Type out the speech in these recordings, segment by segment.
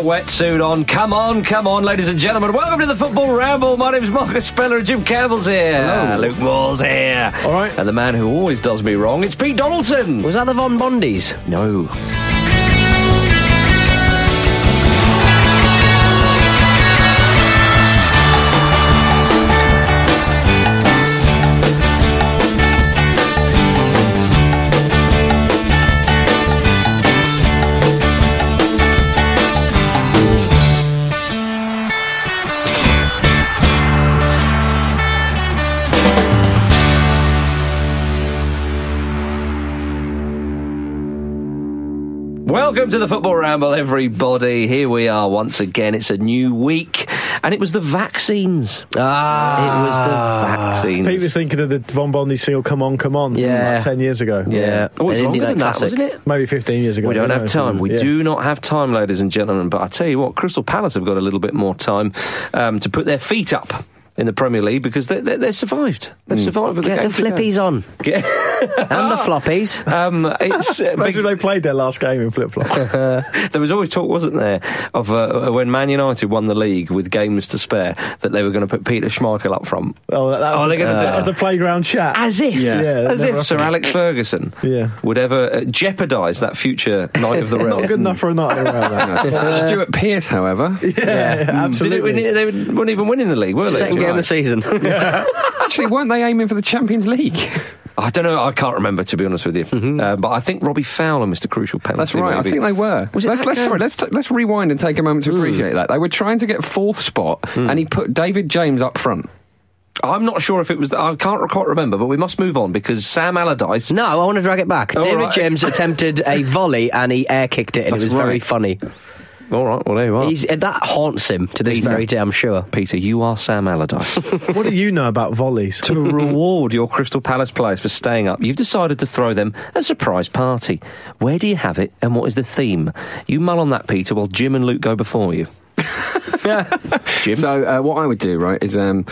Wetsuit on. Come on, come on, ladies and gentlemen. Welcome to the Football Ramble. My name's Marcus Speller and Jim Campbell's here. Hello. Luke Moore's here. All right. And the man who always does me wrong, it's Pete Donaldson. Was that the Von Bondies? No. Welcome to the Football Ramble, everybody. Here we are once again. It's a new week, and it was the vaccines. Ah, It was the vaccines. Pete was thinking of the Von Bondi single "Come On, Come On" from Yeah. like ten years ago. yeah. Oh, it's longer Indie than that, wasn't it? maybe fifteen years ago. We don't have knows? time. We Yeah. do not have time, ladies and gentlemen. But I tell you what, Crystal Palace have got a little bit more time um, to put their feet up in the Premier League because they, they, they survived. They've survived. With Get the, the game to flippies on. Get- and the floppies. um, it's uh, Imagine big- they played their last game in flip flop. there was always talk, wasn't there, of uh, when Man United won the league with games to spare that they were going to put Peter Schmeichel up front. oh, that, that Oh, was, they're gonna the, do that was the playground chat. As if, Yeah. Yeah, as never if Sir. Alex Ferguson Yeah. would ever uh, jeopardise that future Knight of the Realm. Not good enough for a night around that. Stuart Pearce, however, yeah, Did it, absolutely. they weren't even winning the league, were they? Second the season. actually weren't they aiming for the Champions League? I don't know. I can't remember to be honest with you. Mm-hmm. Uh, but I think Robbie Fowler missed a crucial penalty. That's right. I think they were. Was it let's let's sorry. Let's t- let's rewind and take a moment to mm. appreciate that they were trying to get fourth spot, mm. and he put David James up front. I'm not sure if it was. I can't quite remember, but we must move on because Sam Allardyce. no, I want to drag it back. All David right. James attempted a volley and he air kicked it, and That's it was very funny. All right. Well, there you are. He's, that haunts him to this Peter. very day, I'm sure. Peter, you are Sam Allardyce. what do you know about volleys? to reward your Crystal Palace players for staying up, you've decided to throw them a surprise party. Where do you have it, and what is the theme? You mull on that, Peter, while Jim and Luke go before you. Jim. So uh, what I would do, right, is um,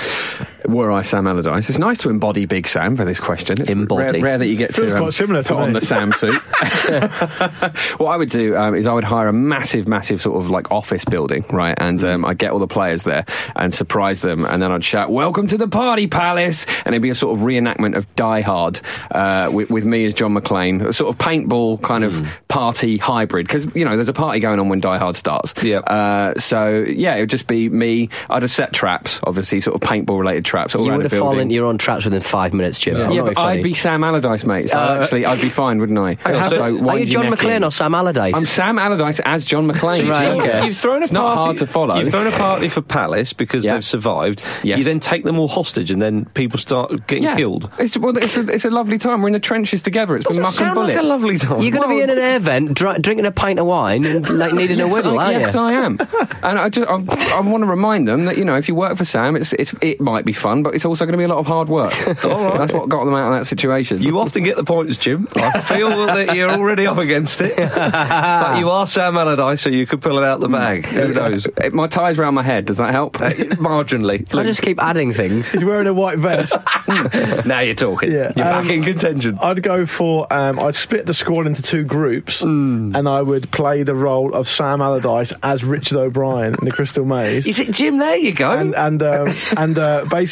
Were I Sam Allardyce? It's nice to embody Big Sam for this question. It's Embody. Rare, rare that you get Feels to um, quite similar to put on the Sam suit. what I would do um, is I would hire a massive, massive sort of like office building, right? And um, I'd get all the players there and surprise them, and then I'd shout, "Welcome to the party palace!" And it'd be a sort of reenactment of Die Hard uh, with, with me as John McClane, a sort of paintball kind of party hybrid. Because you know, there's a party going on when Die Hard starts. Yep. Uh, so yeah, it would just be me. I'd have set traps, obviously, sort of paintball related traps. All You would the have fallen building. into your own traps within five minutes, Jim. I'm Yeah, but funny. I'd be Sam Allardyce, mate. So Uh, actually, I'd be fine, wouldn't I? on, so- why Are you John neck McClane in? or Sam Allardyce? I'm Sam Allardyce as John McClane. Right, okay. You've thrown a It's not hard to follow. You've thrown a party for Palace because Yeah. they've survived. Yes. You then take them all hostage, and then people start getting yeah. killed. It's, well, it's, a, it's a lovely time. We're in the trenches together. It's Doesn't been muck and sound like bullets. a lovely time. You're going to be in an air vent, dr- drinking a pint of wine, and like needing a Yes, whittle, I, aren't yes, you? I am. And I just, I, I want to remind them that you know, if you work for Sam, it's, it's it might be fun, but it's also going to be a lot of hard work. That's what got them out of that situation. You often get the points, Jim. I feel that you're already up against it. but you are Sam Allardyce, so you could pull it out the bag. Who knows? Uh, My tie's round my head. Does that help? Uh, marginally. I just keep adding things. He's wearing a white vest. now you're talking. Yeah, You're um, back in contention. I'd go for um, I'd split the squad into two groups, and I would play the role of Sam Allardyce as Richard O'Brien in the Crystal Maze. Is it Jim? There you go. And and um, and uh, basically,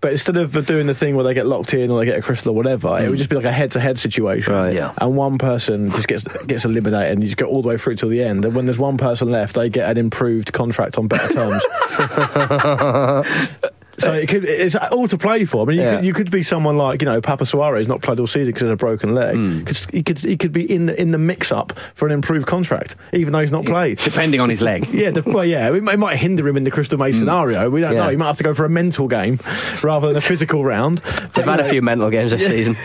but instead of doing the thing where they get locked in or they get a crystal or whatever, it would mm. just be like a head-to-head situation. Right. Yeah. And one person just gets gets eliminated, and you just go all the way through till the end. And when there's one person left, they get an improved contract on better terms. So it could, it's all to play for. I mean, you, Yeah. could, you could be someone like you know Papa Suarez, not played all season because of a broken leg. Could, he could he could be in the in the mix up for an improved contract, even though he's not played. Depending on his leg. Yeah, well, yeah, it, might- it might hinder him in the Crystal Maze scenario. We don't Yeah. know. He might have to go for a mental game rather than a physical round. They've had a few mental games this season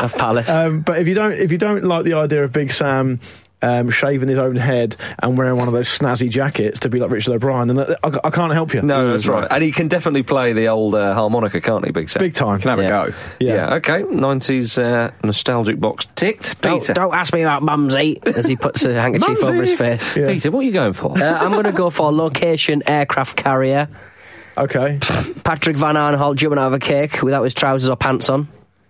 of Palace. Um, but if you don't, if you don't like the idea of Big Sam. Um, shaving his own head and wearing one of those snazzy jackets to be like Richard O'Brien, then I, I can't help you. no, that's right. And he can definitely play the old uh, harmonica, can't he, Big Sam? big time. Can have Yeah. a go. Yeah. Yeah. okay. 90s uh, nostalgic box ticked. don't, Peter. don't ask me about Mumsy as he puts a handkerchief over his face. Yeah. Peter, what are you going for? Uh, I'm going to go for location aircraft carrier. Okay. Patrick Van Aanholt jumping out of a cake without his trousers or pants on,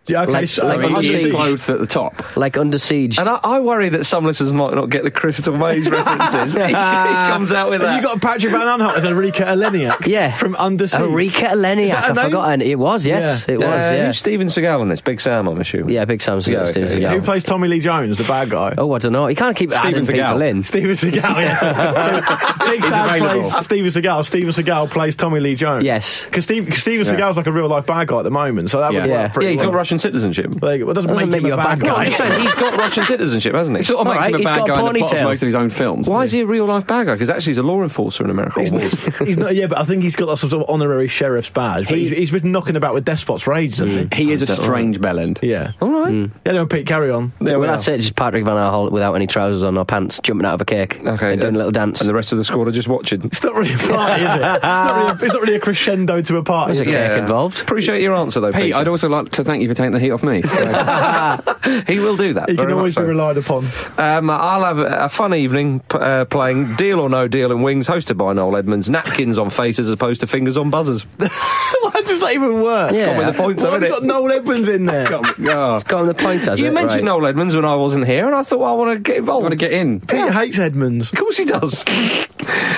Yeah, okay. Like- so, like on Under He Siege. Siege. clothed at the top. like under siege. And I, I worry that some listeners might not get the Crystal Maze references. he, he comes out with Have that. you got Patrick Van Aanholt as Erika Eleniak? Yeah. From Under Siege. Erika Eleniak, Is that a I've forgotten. It was, yes, Yeah. it was, Uh, yeah. Who's Steven Seagal in this? Big Sam, I'm assuming. Yeah, Big Sam's Yeah, Steven okay, Seagal. Who plays Tommy Lee Jones, the bad guy? Oh, I don't know. He can't keep Steven adding people Seagal. in. Steven Seagal, yes. So, Big Sam available. plays Steven Seagal. Steven Seagal plays Tommy Lee Jones. Yes. Because Steve, Steven Seagal's like a real life bad guy at the moment, so that would Yeah. work pretty Yeah, he's well. got Russian citizenship. Like, it doesn't, Doesn't make, him a bad No, guy. I'm just saying, he's got Russian citizenship, hasn't he? It sort of All makes right, him a he's bad got a guy in the plot of ponytail. most of his own films. Why is he a real life bad guy? Because actually he's a law enforcer in America. He's, he's not, yeah, but I think he's got some sort of honorary sheriff's badge. He- he's, he's been knocking about with despots for ages, hasn't he? He is a Is that strange bellend. Yeah. All right. Mm. Yeah, no, Pete, carry on. Yeah, well, that's it. Just Patrick Van Aanholt without any trousers on or pants, jumping out of a cake, Okay. and doing a little dance. And the rest of the squad are just watching. It's not really a party, is it? It's not really a, it's not really a crescendo to a party. There's a cake involved. Appreciate your answer, though, Pete, I'd also like to thank you for taking the heat off me. So, he will do that. He can always be so. relied upon. Um, I'll have a, a fun evening p- uh, playing Deal or No Deal in Wings, hosted by Noel Edmonds. Napkins on faces as opposed to fingers on buzzers. Why does that even work? Yeah. Got with the points, Why have you got Noel Edmonds in there? oh, It's got the point, has You it? mentioned right. Noel Edmonds when I wasn't here, and I thought, well, I want to get involved. I want to get in. Pete hates Edmonds. Of course he does.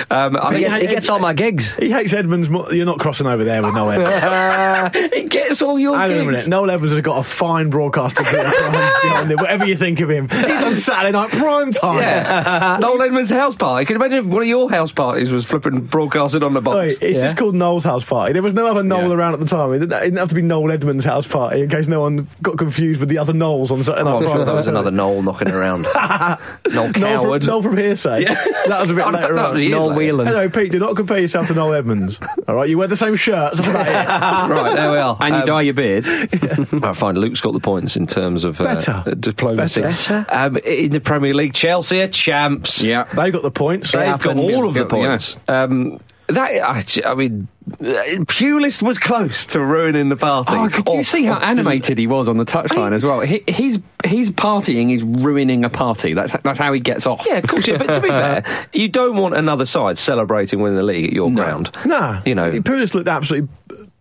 um, I He, think he gets all my gigs. He hates Edmonds. You're not crossing over there with Noel Edmonds. he gets all your Hang on a gigs. minute. Noel Edmonds has got a fine broadcasting career behind him, whatever you think of him. He's on Saturday Night Prime Time. Yeah. Noel Edmonds' house party. Can you imagine if one of your house parties was flipping broadcasted on the box? Oi, it's Yeah. just called Noel's house party. There was no other Noel Yeah. around at the time. It didn't, have to be Noel Edmonds' house party in case no one got confused with the other Noels on Saturday Night Oh, I'm Prime sure there was another Noel knocking around. Noel Noel Coward. from, Noel from Hearsay. That was a bit Oh, later that on. was years Noel later. Whelan. Hello, Pete. Do not compare yourself to Noel Edmonds. All right, you wear the same shirts. That's right, there we are. And you Um, dye your beard. All right, find Luke's got the points in terms of uh, Better. uh, diplomacy. Better. Um, in the Premier League, Chelsea are champs. yeah. They got the points. They've got happened. all of the Yeah. points. Um, that I, I mean, Pulis was close to ruining the party. Oh, could you Or- see how animated he was on the touchline as well? He, he's he's partying is ruining a party. That's that's how he gets off. Yeah, of course. Yeah, but to be fair, you don't want another side celebrating winning the league at your ground. Nah, you know. Pulis looked absolutely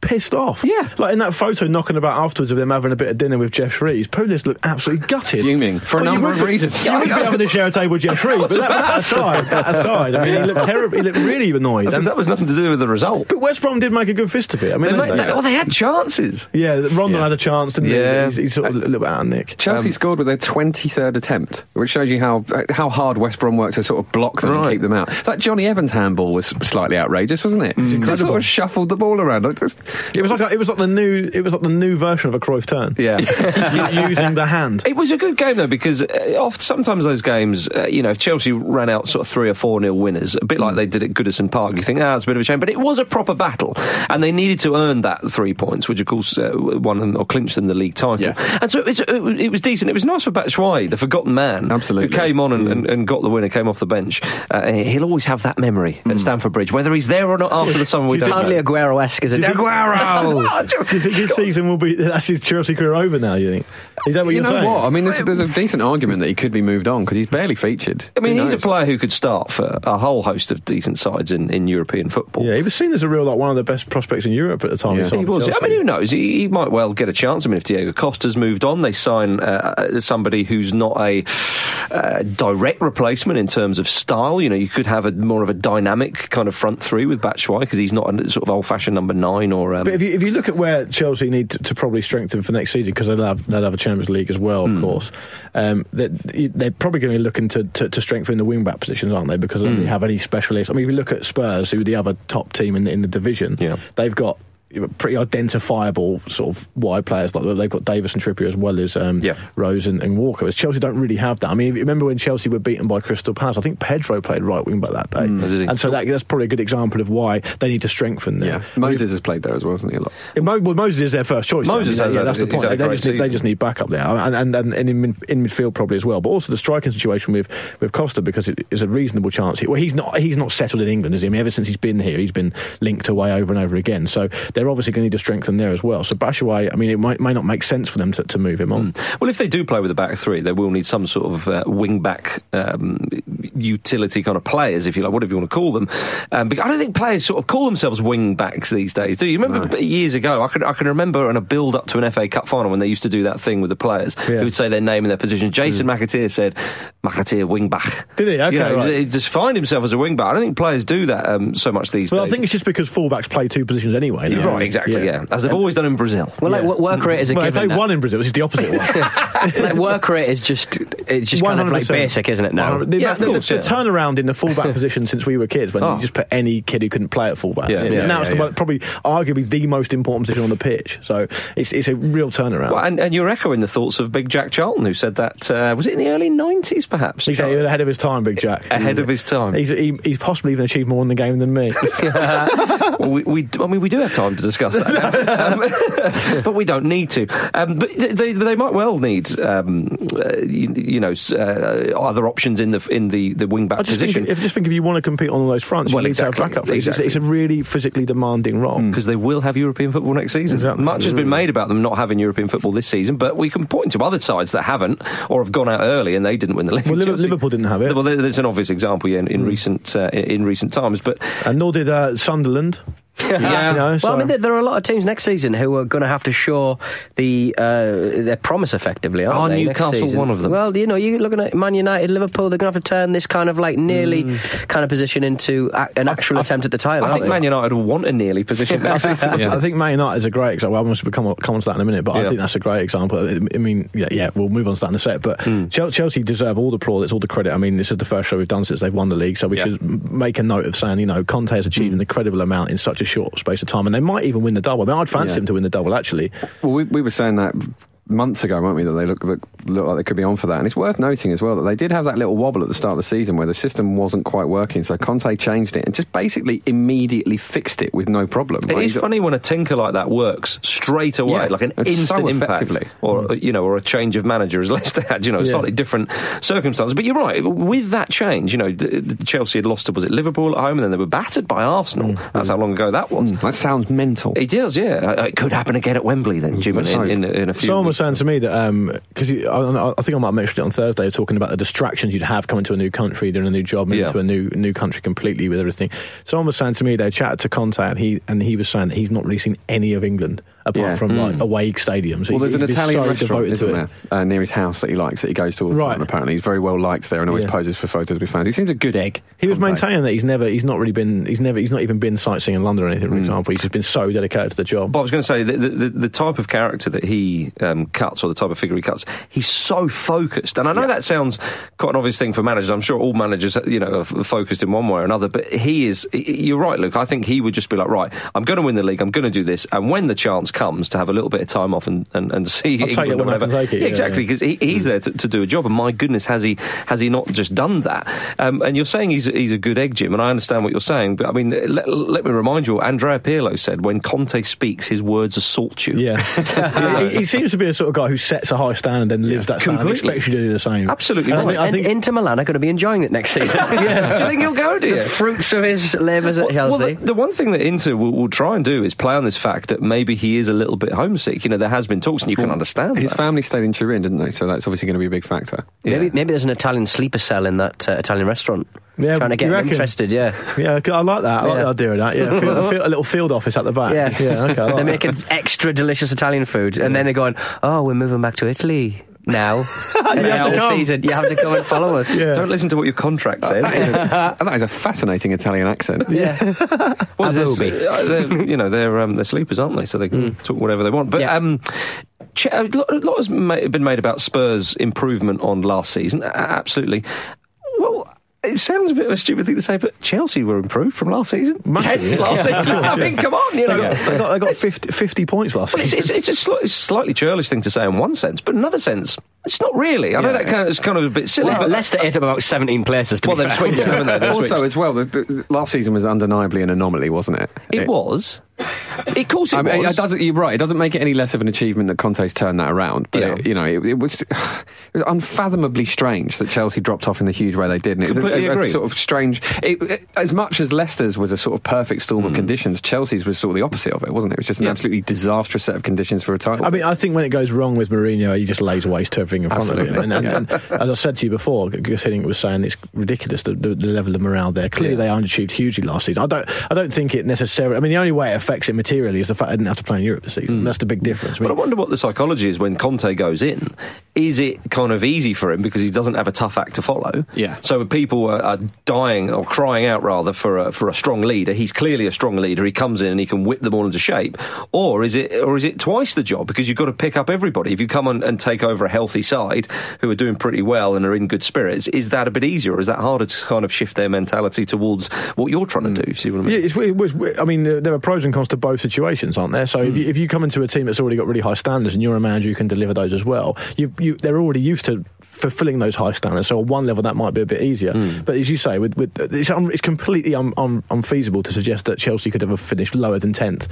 pissed off. Yeah. Like in that photo knocking about afterwards of them having a bit of dinner with Geoff Shreeves, Pulis looked absolutely gutted. Fuming, for a Well, you number of be- reasons. You would be having to share a table with Geoff Shreeves, but that, that aside, that aside, I mean, he looked terrible. He looked really annoyed. And And, that was nothing to do with the result. but West Brom did make a good fist of it. I mean, They they- made, they- well, oh, they had chances. yeah, Rondon Yeah. had a chance, didn't Yeah. he? He's, he's sort of a little bit out of nick. Chelsea um, scored with their 23rd attempt, which shows you how how hard West Brom worked to sort of block them and keep them out. That Jonny Evans handball was slightly outrageous, wasn't it? Mm. Just incredible. sort of shuffled the ball around. Like, just- It was like a, it was like the new it was like the new version of a Cruyff turn. Yeah. Using the hand. It was a good game though because uh, oft, sometimes those games, uh, you know, if Chelsea ran out sort of three or four nil winners, a bit like they did at Goodison Park. You think, ah, it's a bit of a shame, but it was a proper battle, and they needed to earn that three points, which of course uh, won them or clinched them the league title. Yeah. And so it's, it, was- it was decent. It was nice for Batshuayi, the forgotten man, Absolutely. who came on and, and, and got the winner, came off the bench. Uh, he'll always have that memory at Stamford Bridge, whether he's there or not after the summer. We don't Hardly know. Aguero-esque, is it? Aguero. Do you think his season will be that's his Chelsea career over now? You think? Is that what you are know saying? what? I mean, there's, there's a decent argument that he could be moved on because he's barely featured. I mean, he's a player who could start for a whole host of decent sides in, in European football. Yeah, he was seen as a real like one of the best prospects in Europe at the time. Yeah. he, He for was. I mean, who knows? He, he might well get a chance. I mean, if Diego Costa's moved on, they sign uh, uh, somebody who's not a uh, direct replacement in terms of style. You know, you could have a more of a dynamic kind of front three with Batshuayi because he's not a sort of old-fashioned number nine or. Um, But if you, if you look at where Chelsea need to, to probably strengthen for next season, because they'll have, they'll have a Champions League as well, of Hmm. course, um, they're, they're probably going to be looking to, to, to strengthen the wing back positions, aren't they? Because they Hmm. don't really have any specialists. I mean, if you look at Spurs, who are the other top team in the, in the division, Yeah. they've got pretty identifiable sort of wide players like they've got Davis and Trippier as well as um, Yeah. Rose and, and Walker. Whereas Chelsea don't really have that. I mean, remember when Chelsea were beaten by Crystal Palace? I think Pedro played right wing back that day, Oh, did he? and so that, that's probably a good example of why they need to strengthen there. Yeah, Moses has played there as well, hasn't he? A lot. Mo- well, Moses is their first choice. Moses has yeah, that's the point. They, just need, they just need backup there, and and, and, in, in midfield probably as well. But also the striking situation with, with Costa because it is a reasonable chance. Well, he's not he's not settled in England, is he? I mean, ever since he's been here, he's been linked away over and over again. So they're obviously going to need to strengthen there as well. So Batshuayi, I mean, it might may not make sense for them to, to move him on. Well, if they do play with a back three, they will need some sort of uh, wing back um, utility kind of players, if you like, whatever you want to call them. Um, but I don't think players sort of call themselves wing backs these days. Do you remember years ago? I can I can remember on a build up to an FA Cup final when they used to do that thing with the players Yeah. who would say their name and their position. Jason McAteer said McAteer wing back. Did he? Okay, you know, right. he just find himself as a wing back. I don't think players do that um, so much these days. Well, I think it's just because fullbacks play two positions anyway. now. Right, exactly, yeah. As they've always done in Brazil. Well, like, Yeah. wo- work rate is a Well, if given. they now. won in Brazil, it's the opposite one. like work rate is just it's just kind of like basic, isn't it? Now, The, Yeah, of the- course, the yeah. turnaround in the fullback position since we were kids, when Oh. you just put any kid who couldn't play at fullback. Yeah, And yeah, now yeah, it's the, yeah. mo- probably arguably the most important position on the pitch. So it's it's a real turnaround. Well, and, and you're echoing the thoughts of Big Jack Charlton, who said that uh, was it in the early '90s, perhaps? He's ahead of his time, Big Jack. Ahead of his time. He's, he, he's possibly even achieved more in the game than me. Well, we, we, I mean, we do have time to discuss that, um, but we don't need to. Um, but they, they might well need, um, uh, you, you know, uh, other options in the in the, the wing back position think, if, just think if you want to compete on all those fronts, Well, you need exactly, to have backup. It's- exactly. It's, a really physically demanding role. because they will have European football next season. Exactly. Much has been made about them not having European football this season, but we can point to other sides that haven't or have gone out early and they didn't win the league. Well, Chelsea- Liverpool didn't have it. Well, there's an obvious example yeah, in, in recent uh, in, in recent times, but And nor did uh, Sunderland. Yeah, You know, Well, so- I mean, there, there are a lot of teams next season who are going to have to show the uh, their promise effectively, aren't Are they? Newcastle season? one of them? Well, you know, you're looking at Man United, Liverpool. They're going to have to turn this kind of like nearly Mm. kind of position into a, an actual attempt at the title. I think aren't Man they? United will want a nearly position next season. Yeah. I think Man United is a great example. Well, I must come, come on to that in a minute, but Yeah. I think that's a great example. I I mean, yeah, yeah, we'll move on to that in a sec. But. Chel- Chelsea deserve all the plaudits, all the credit. I mean, this is the first show we've done since they've won the league, so we Yeah. should make a note of saying, you know, Conte has achieved Hmm. an incredible amount in such a short space of time, and they might even win the double. I mean, I'd fancy Yeah. them to win the double, actually. Well, we, we were saying that months ago, weren't we, that they look, look, look like they could be on for that. And it's worth noting as well that they did have that little wobble at the start of the season where the system wasn't quite working. So Conte changed it and just basically immediately fixed it with no problem. It Like, is funny when a tinker like that works straight away, Yeah, like an and so instant impact, or mm. you know, or a change of manager as Leicester had, you know, Yeah. slightly different circumstances. But you're right. With that change, you know, the, the Chelsea had lost to was it Liverpool at home, and then they were battered by Arsenal. Mm. That's how long ago that was. Mm. That sounds mental. It does, yeah. Uh, It could happen again at Wembley then, Jim, in, in, in a few Someone was was saying to me that um, because I, I think I might have mentioned it on Thursday, talking about the distractions you'd have coming to a new country, doing a new job, moving Yeah. to a new new country completely with everything. Someone was saying to me they chatted to Conte and he and he was saying that he's not really seen any of England apart Yeah. from like Mm. away stadiums. Well, there's an He's- he's Italian so restaurant, isn't there, uh, near his house that he likes that he goes to all the Right. time. Apparently, he's very well liked there and always Yeah. poses for photos with fans. He seems a good egg. He was Conte. maintaining that he's never, he's not really been, he's never, he's not even been sightseeing in London or anything. For example, he's just been so dedicated to the job. But I was going to say the, the, the type of character that he um, cuts, or the type of figure he cuts, he's so focused. And I know that sounds quite an obvious thing for managers. I'm sure all managers, you know, are focused in one way or another. But he is. You're right, Luke. I think he would just be like, right, I'm going to win the league. I'm going to do this. And when the chance comes to have a little bit of time off and, and, and see I'll take England it or I whatever, can take it, Yeah, yeah, exactly, yeah. because he, he's there to, to do a job. And my goodness, has he has he not just done that? Um, and you're saying he's he's a good egg, Jim. And I understand what you're saying. But I mean, let, let me remind you, what Andrea Pirlo said when Conte speaks, his words assault you. Yeah, he, he seems to be a sort of guy who sets a high standard and then lives that standard. and Completely. Expects you to do the same. Absolutely And I think, I and think Inter Milan are going to be enjoying it next season. Do you think he'll go? Do you? the fruits of his labours at Well, Chelsea. the, the one thing that Inter will, will try and do is play on this fact that maybe he is a little bit homesick. You know, there has been talks, and you can understand His that. family stayed in Turin, didn't they? So that's obviously going to be a big factor. Maybe maybe there's an Italian sleeper cell in that uh, Italian restaurant. Yeah, trying to get him interested. Yeah, yeah, I like that. I like Yeah. the idea of that. Yeah, field, a, field, a little field office at the back. yeah, yeah. Okay, like They're that. making extra delicious Italian food, and then they're going, "Oh, we're moving back to Italy now." At the have to come. season, you have to come and follow us. Yeah. Don't listen to what your contract says. that is a fascinating Italian accent. Yeah. well, there's- Adobe. uh, they're, you know, they're um, they're sleepers, aren't they? So they can talk whatever they want. But Yeah. um, a lot has been made about Spurs' improvement on last season. Absolutely. Well. It sounds a bit of a stupid thing to say, but Chelsea were improved from last season. Massively, last yeah. season. I mean, come on, you know. They got, they got, they got 50, 50 points last Well, season. it's, it's a sli- it's a slightly churlish thing to say in one sense, but in another sense, it's not really. I know Yeah. that kind of, it's kind of a bit silly. Well, but Leicester ate up about 17 places. To Well, be they've fair. switched, haven't they? They've also, switched. as well, the, the, last season was undeniably an anomaly, wasn't it? it was. Of course, it I mean, was. it doesn't, you're right. It doesn't make it any less of an achievement that Conte's turned that around. But Yeah. it, you know, it, it was it was unfathomably strange that Chelsea dropped off in the huge way they did. And it was a- Completely a, a agree. sort of strange. It, it- as much as Leicester's was a sort of perfect storm of mm. conditions, Chelsea's was sort of the opposite of it, wasn't it? It was just an Yeah. absolutely disastrous set of conditions for a title. I mean, I think when it goes wrong with Mourinho, he just lays waste to everything in front of Absolutely. him. And, and, and as I said to you before, Gus Hiddink was saying it's ridiculous the, the, the level of morale there. Clearly, they underachieved hugely last season. I don't, I don't think it necessarily. I mean, the only way it affects it materially is the fact I didn't have to play in Europe this season. Mm. That's the big difference. I But I wonder what the psychology is when Conte goes in. Is it kind of easy for him because he doesn't have a tough act to follow? Yeah. So people are, are dying or crying out rather for a, for a strong leader. He's clearly a strong leader. He comes in and he can whip them all into shape. Or is it or is it twice the job because you've got to pick up everybody? If you come on and take over a healthy side who are doing pretty well and are in good spirits, is that a bit easier or is that harder to kind of shift their mentality towards what you're trying to hmm. do? See what I mean? Yeah, it's, it was, I mean, there are pros and cons to both situations, aren't there? So if, hmm. you, if you come into a team that's already got really high standards and you're a manager who can deliver those as well, you, you, they're already used to fulfilling those high standards. So on one level, that might be a bit easier. Hmm. But as you say, with, with it's, un, it's completely un, un, unfeasible to suggest that Chelsea could ever finish lower than tenth.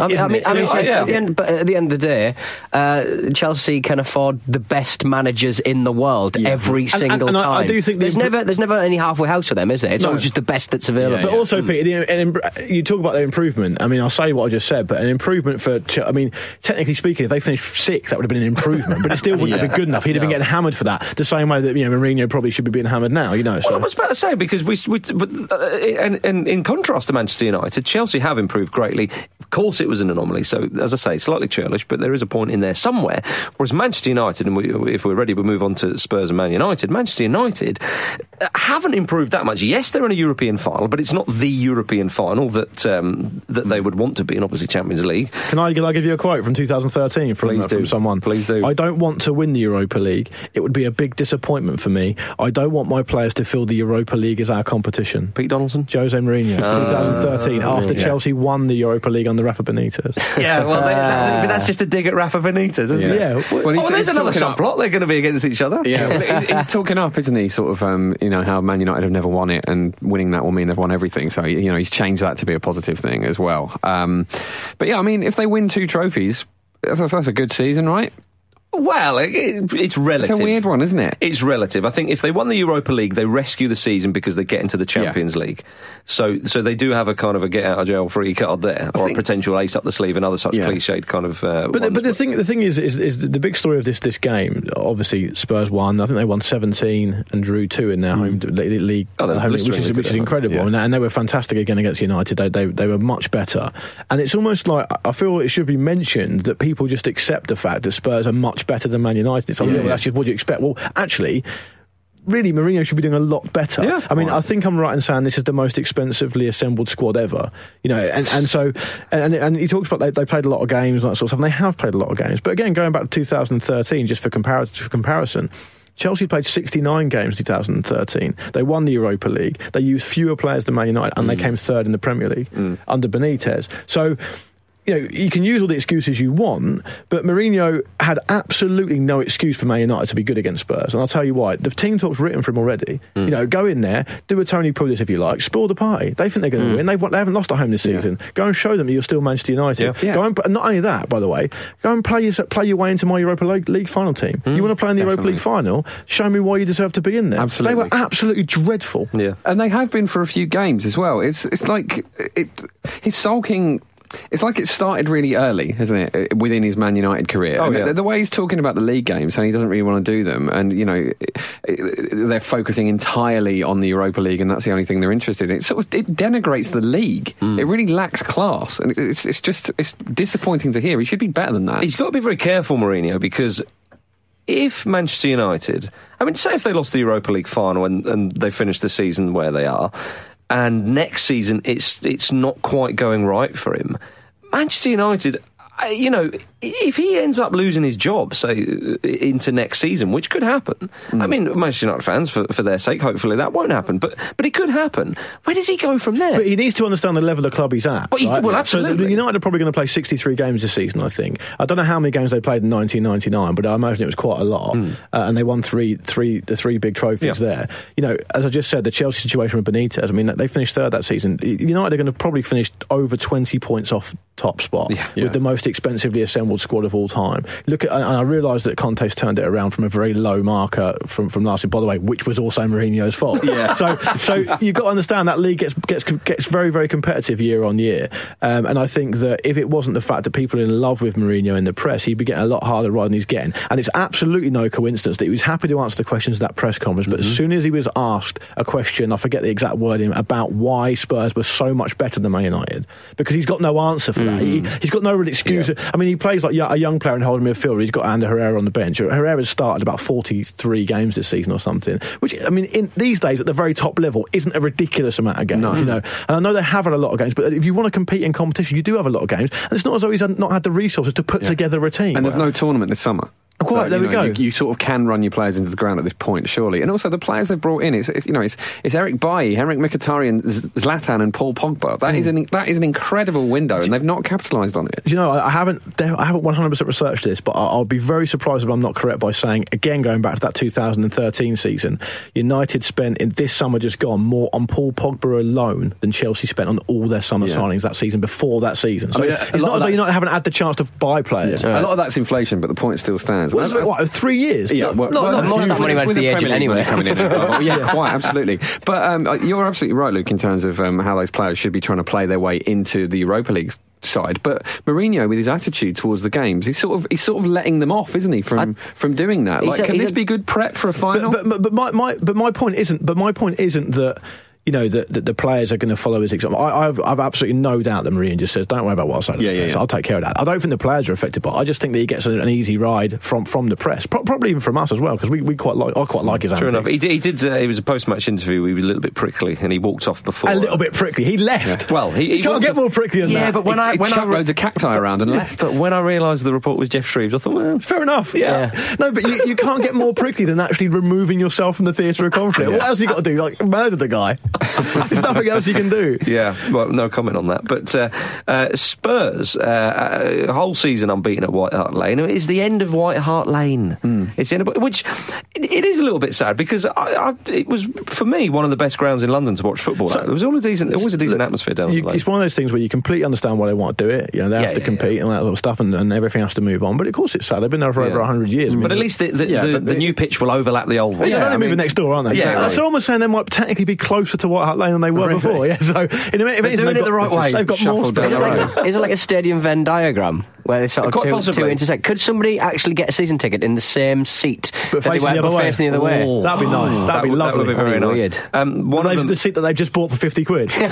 I mean, I mean. I mean, It's- at, the end, but at the end of the day, uh, Chelsea can afford the best managers in the world every And- single and I- I time. do think there's impro- never there's never any halfway house for them, is there? It's No. always just the best that's available. But also, Peter, the, an, im- you talk about their improvement. I mean, I'll say what I just said, but an improvement for. I mean, technically speaking, if they finished sixth, that would have been an improvement, but it still wouldn't have been good enough. He'd have been getting hammered for that, the same way that you know Mourinho probably should be being hammered now. You know, so. Well, I was about to say because we, we but, uh, and, and in contrast to Manchester United, Chelsea have improved greatly. Of course, it was an anomaly. So, as I say, slightly churlish, but there is a point in there somewhere. Whereas Manchester United, and we, if we're ready, we'll move on to Spurs and Man United. Manchester United uh, haven't improved that much. Yes, they're in a European final, but it's not the European final that um, that they would want to be, in, obviously Champions League. Can I, can I give you a quote from 2013 from, Please uh, from someone? Please do. I don't want to win the Europa League. It would be a big disappointment for me. I don't want my players to feel the Europa League as our competition. Pete Donaldson. Jose Mourinho, Ah. 2013, after Chelsea won the Europa League under Rafa Benitez. Yeah, well, they, that, that's just a dig at Rafa Benitez, isn't it? Yeah. Well, oh, he's- there's he's another talking up- subplot. They're going to be against each other. Yeah, he's, he's talking up, isn't he? Sort of, um, you know, how Man United have never won it, and winning that will mean they've won everything. So, you know, he's changed that to be a positive thing as well. Um, but yeah, I mean, if they win two trophies, that's, that's a good season, right? Well, it, it- it's relative. It's a weird one, isn't it? It's relative. I think if they won the Europa League, they rescue the season because they get into the Champions League. So, so they do have a kind of a get out of jail free card there, or a potential ace up the sleeve, and other such Yeah. cliched kind of. Uh, But, the, but the thing, the thing is, is, is the big story of this this game. Obviously, Spurs won. I think they won seventeen and drew two in their home league, Oh, home league, which is blisteringly which is incredible. home, And, and they were fantastic again against United. They, they they were much better. And it's almost like I feel it should be mentioned that people just accept the fact that Spurs are much better than Man United. It's like, yeah, well, that's just what you expect. Well, actually. Really, Mourinho should be doing a lot better. Yeah. I mean, I think I'm right in saying this is the most expensively assembled squad ever. You know, and, and so, and, and he talks about they, they played a lot of games and that sort of stuff, and they have played a lot of games. But again, going back to 2013, just for, compar- for comparison, Chelsea played 69 games in 2013. They won the Europa League. They used fewer players than Man United, and they mm. came third in the Premier League mm. under Benitez. So, you know, you can use all the excuses you want, but Mourinho had absolutely no excuse for Man United to be good against Spurs. And I'll tell you why. The team talk's written for him already. Hmm. You know, go in there, do a Tony Pulis if you like, spoil the party. They think they're going to hmm. win. They've, they haven't lost at home this season. Go and show them that you're still Manchester United. Yeah. Go and, and not only that, by the way, go and play, your, play your way into my Europa League, League final team. Hmm. you want to play in the Europa. League final? Show me why you deserve to be in there. Absolutely. They were absolutely dreadful. yeah. And they have been for a few games as well. It's it's like it. He's sulking. It's like it started really early, isn't it, uh, within his Man United career? Oh, And yeah. the, the way he's talking about the league games, and he doesn't really want to do them, and you know, they're focusing entirely on the Europa League, and that's the only thing they're interested in. It sort of it denigrates the league. Hmm. It really lacks class, and it's it's just it's disappointing to hear. He should be better than that. He's got to be very careful, Mourinho, because if Manchester United, I mean, say if they lost the Europa League final and, and they finished the season where they are, and next season it's it's not quite going right for him, Manchester United. You know, if he ends up losing his job, say uh, into next season, which could happen. I mean, Manchester United fans, for, for their sake, hopefully that won't happen. But but it could happen. Where does he go from there? But he needs to understand the level of club he's at. Well, he- right? well, So absolutely. United are probably going to play 63 games this season, I think. I don't know how many games they played in 1999, but I imagine it was quite a lot. Uh, and they won three, three, the three big trophies. Yeah. there. You know, as I just said, the Chelsea situation with Benitez, I mean, they finished third that season. United are going to probably finish over 20 points off top spot Yeah. with Yeah. the most expensively assembled squad of all time. Look at, and I realise that Conte's turned it around from a very low marker from, from last year, by the way, which was also Mourinho's fault. Yeah. So, so you've got to understand that league gets gets gets very very competitive year on year, um, and I think that if it wasn't the fact that people are in love with Mourinho in the press, he'd be getting a lot harder ride than he's getting. And it's absolutely no coincidence that he was happy to answer the questions of that press conference, but as soon as he was asked a question, I forget the exact wording about why Spurs were so much better than Man United, because he's got no answer for that. He, he's got no real excuse. I mean, he plays like a young player in holding midfielder. He's got Ander Herrera on the bench. Herrera's started about forty-three games this season or something, which I mean, in these days at the very top level, isn't a ridiculous amount of games. You know, and I know they have had a lot of games, but if you want to compete in competition, you do have a lot of games. And it's not as though he's not had the resources to put together a team. And there's no tournament this summer. Quite, there you we know, go. You, you sort of can run your players into the ground at this point, surely. And also the players they've brought in, it's, it's you know, it's, it's Eric Bailly, Henrikh Mkhitaryan, Zlatan, and Paul Pogba. That hmm. is an that is an incredible window, and they've not capitalised on it. Do you know, I I haven't, I haven't 100% researched this, but I- I'll be very surprised if I'm not correct by saying, again, going back to that 2013 season, United spent in this summer just gone more on Paul Pogba alone than Chelsea spent on all their summer Yeah. signings that season before that season. So I mean, it's not as though United haven't had the chance to buy players. A lot of that's inflation, but the point still stands. What's And it, what, three years? Yeah, Not- well, not- well, not most of that money went to with the agent anyway. coming in well. yeah, quite absolutely. But um, uh, you're absolutely right, Luke, in terms of um, how those players should be trying to play their way into the Europa League side. But Mourinho, with his attitude towards the games, he's sort of he's sort of letting them off, isn't he, from from doing that? Like, a- can this a- be good prep for a final? But, but, but my, my but my point isn't. But my point isn't that. You know that, that the players are going to follow his example. I, I've, I've absolutely no doubt that Mourinho just says, "Don't worry about what I say." Yeah, yeah, yeah. I'll take care of that. I don't think the players are affected by. it. I just think that he gets an, an easy ride from, from the press, Pro- probably even from us as well, because we, we quite like. I quite like his. True antics. enough. He did. He, did uh, it was a post-match interview. He was a little bit prickly, and he walked off before. A little bit prickly. He left. Well, he, he You can't get off- more prickly than yeah, that. but when he, I he when I re- loads of cacti around and left. but when I realised the report was Geoff Shreeves, I thought, well, Fair enough. Yeah. No, but you, you can't get more prickly than actually removing yourself from the theatre of conflict. What else have you got to do? Like murder the guy? There's nothing else you can do. Yeah, well, no comment on that. But uh, uh, Spurs, uh, a whole season unbeaten at White Hart Lane. It's the end of White Hart Lane. It's the end of, which it, it is a little bit sad because I, I, it was for me one of the best grounds in London to watch football. at. There was all a decent, there was a decent atmosphere down You, it's one of those things where you completely understand why they want to do it. You know, they have Yeah, to yeah, compete and that sort of stuff, and, and everything has to move on. But of course, it's sad. They've been there for over Yeah. hundred years. I mean, But at least the, the, Yeah, the, the new pitch will overlap the old one. Yeah, they're only moving next door, aren't they? Yeah, so, right. so almost saying they might technically be closer to White Hart Lane than they were Really? before. Yeah, so in a, if They're doing it got, the right way. They've got more Shuffled down space. Is it, like, is it like a stadium Venn diagram where they sort of Quite two, possibly. two intersect? Could somebody actually get a season ticket in the same seat But that they facing were the other but way. facing the other way? Oh. That'd be nice. That'd be lovely. That would be very That'd be nice. weird. Um, one of They've- them, the seat that they've just bought for fifty quid.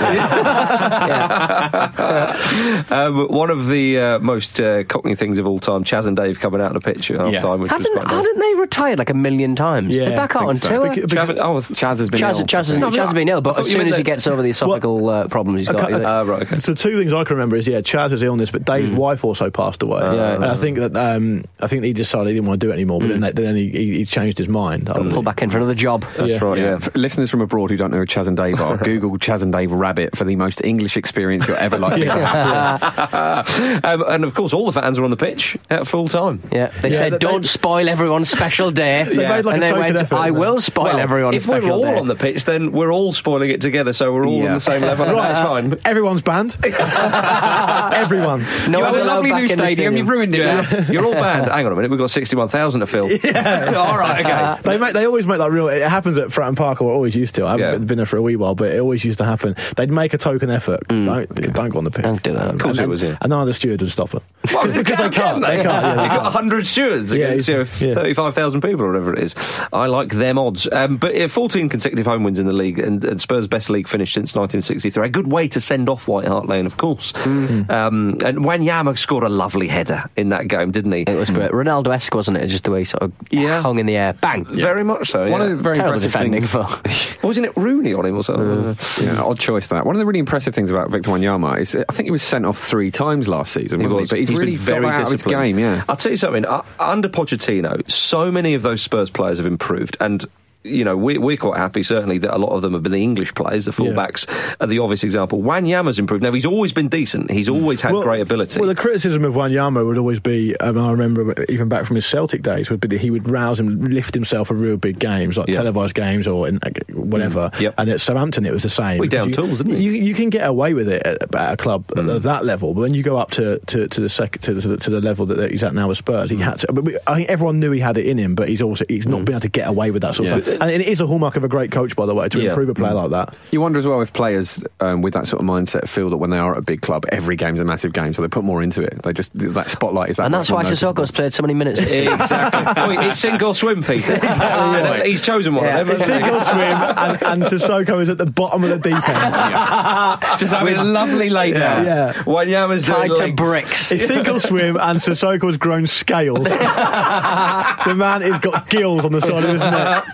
um, one of the uh, most uh, cockney things of all time, Chas and Dave coming out of the pitch at half Yeah. time, which was Haven't, quite nice. hadn't they retired like a million times? Yeah, They're back out on think so. tour. Because- Chas, oh, Chas has been Chas, ill. Chas, has, No, Chas but has been ill, but as soon as he gets over the esophageal uh, problems he's A got, cou- he's- Ah, right, okay. So two things I can remember is yeah, Chas's illness, but Dave's wife also passed away. Yeah. and I think that um, I think he decided he didn't want to do it anymore. But then, then he, he, he changed his mind. I pull back in for another job. That's Yeah. right, yeah. For listeners from abroad who don't know who Chas and Dave are, Google Chas and Dave Rabbit for the most English experience you're ever likely to have. um, and of course, all the fans were on the pitch at full time. Yeah, they Yeah, said, "Don't spoil everyone's special day," They made like and a they went, effort, "I didn't will they? spoil Well, everyone's if we're all day." on the pitch, then we're all spoiling it together, so we're all on the same level. Right. That's fine. Everyone's banned. Everyone. no you one's have a allowed lovely back new in the stadium, you've ruined it now. Yeah. You're all banned. Hang on a minute, we've got 61,000 to fill. Yeah. all right, okay. They make, they always make like real. It happens at Fratton Park, or always used to. I haven't Yeah. been there for a wee while, but it always used to happen. They'd make a token effort. Don't don't go on the pitch. Don't do that. Um, Of course and, it was, yeah. And none of the steward would stop them. Well, because they can't. They can't. Yeah, they You've got can't. 100 stewards Yeah, against you know, yeah. 35,000 people or whatever it is. I like them odds. Um, but uh, 14 consecutive home wins in the league and, and Spurs' best league finish since 1963. A good way to send off White Hart Lane, of course. Mm-hmm. Um, and Wanyama scored a lovely header in that game, didn't he? It was great. Ronaldo-esque, wasn't it? Just the way he sort of Yeah. hung in the air, bang. Very much so. One of the very Terrible impressive defending. things. For, Wasn't it Rooney on him or something? Yeah, odd choice that. One of the really impressive things about Victor Wanyama is uh, I think he was sent off three times last season, He wasn't he? was. But he's, He's really been very got out of his disciplined. game, yeah. I'll tell you something. Uh, under Pochettino, so many of those Spurs players have improved, and you know we, we're quite happy certainly that a lot of them have been the English players, the fullbacks are the obvious example. Wanyama's improved. Now he's always been decent. He's always had great ability. Well, the criticism of Wanyama would always be, um, I remember even back from his Celtic days, would be that he would rouse and lift himself for real big games, like Yeah. televised games or in, uh, whatever. Mm. Yep. And at Southampton, it was the same. Well, he down Because tools, didn't he? You, you can get away with it at, at a club Mm. of that level, but when you go up to, to, to the sec- to, the, to the level that he's at now with Spurs, Mm. he had to. But we, I think everyone knew he had it in him, but he's also he's not been able to get away with that sort of Yeah. stuff. And it is a hallmark of a great coach, by the way, to Yeah. improve a player like that. You wonder as well if players um, with that sort of mindset feel that when they are at a big club, every game's a massive game, so they put more into it. They just that spotlight is that. and that's why more noticeable. Sissoko's played so many minutes. this season. exactly. oh, it's sink or swim, Peter. And He's chosen one Yeah. of them. It's sink or swim, and, and Sissoko is at the bottom of the deep end. Just having a lovely lay down. Yeah. Wanyama's doing Tied to legs. bricks. It's sink or swim, and Sissoko's grown scales. the man has got gills on the side of his neck.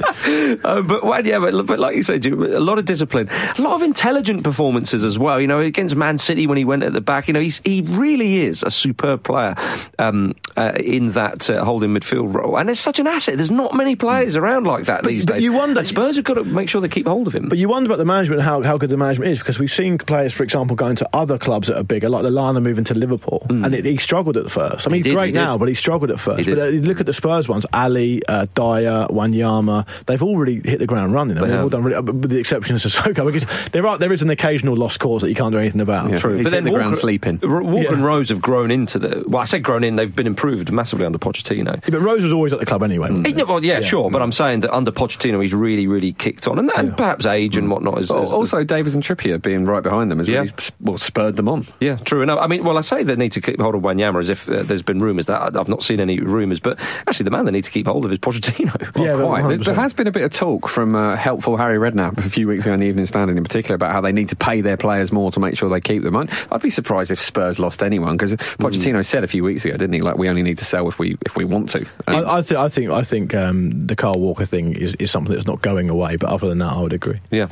Uh, but well, yeah, but, but like you said, a lot of discipline, a lot of intelligent performances as well. You know, against Man City when he went at the back, you know, he's, he really is a superb player um, uh, in that uh, holding midfield role, and it's such an asset. There's not many players around like that But- these but days. you wonder- And Spurs have got to make sure they keep hold of him. But you wonder about the management and how, how good the management is because we've seen players, for example, going to other clubs that are bigger, like Lallana moving to Liverpool, and it, he struggled at first. I mean, Hmm. He he's did, great he now, but he struggled at first. But uh, look at the Spurs ones: Alli, uh, Dier, Wanyama. They've all really hit the ground running. They've have. all done really, uh, with the exception of Sissoko, because there are there is an occasional lost cause that you can't do anything about. Yeah. True, He's but then hit the ground sleeping. R- Walker Yeah. and Rose have grown into the. Well, I said grown in. They've been improved massively under Pochettino. Yeah, But Rose was always at the club anyway. wasn't yeah, well, yeah, sure, but I'm saying that under Pochettino, he's really, really kicked on, and, and perhaps age and whatnot is, Al- is- Also, Davis and Trippier being right behind them has Yeah. really well, spurred them on. Yeah, true enough. I mean, well, I say they need to keep hold of Wanyama as if uh, there's been rumours that I- I've not seen any rumours, but actually, the man they need to keep hold of is Pochettino. Yeah, Quite. There, has been a bit of talk from uh, helpful Harry Redknapp a few weeks ago in the Evening Standard in particular about how they need to pay their players more to make sure they keep them. I'd, I'd be surprised if Spurs lost anyone because Pochettino said a few weeks ago, didn't he? Like we only need to sell if we if we want to. And I, I, th- I think I think um, the Carl Walker thing is, is something that's not going away. But other than that, I would agree. yeah,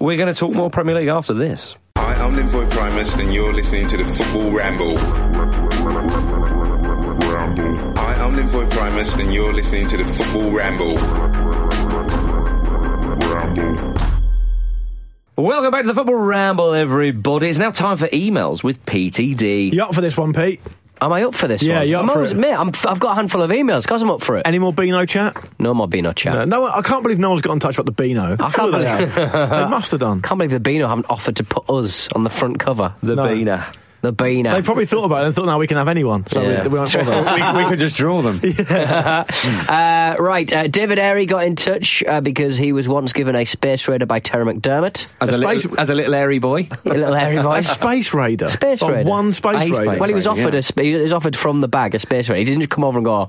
we're going to talk more Premier League after this. Hi, I'm Linvoy Primus, and you're listening to the Football Ramble. Hi, I'm Linvoy Primus, and you're listening to the Football Ramble. Welcome back to the Football Ramble, everybody. It's now time for emails with PTD. You up for this one, Pete? Am I up for this Yeah, one? you're up I'm for always- it. Mate, I'm, I've got a handful of emails because I'm up for it. Any more Beano chat? no more Beano chat. No, no, I can't believe no one's got in touch about the Beano. I can't Surely believe- they have. they must have done. can't believe the Beano haven't offered to put us on the front cover. The No. Beaner. The Beano. They probably thought about it and thought, now we can have anyone. So Yeah. we, we won't bother. we, we could just draw them. Uh, right, uh, David Airy got in touch uh, because he was once given a Space Raider by Terry McDermott. As a, A little, space- as a little airy boy. A little airy boy. a Space Raider. Space Like Raider. One Space A Raider. Space Well, he was offered yeah. a sp- he was offered from the bag a Space Raider. He didn't just come over and go,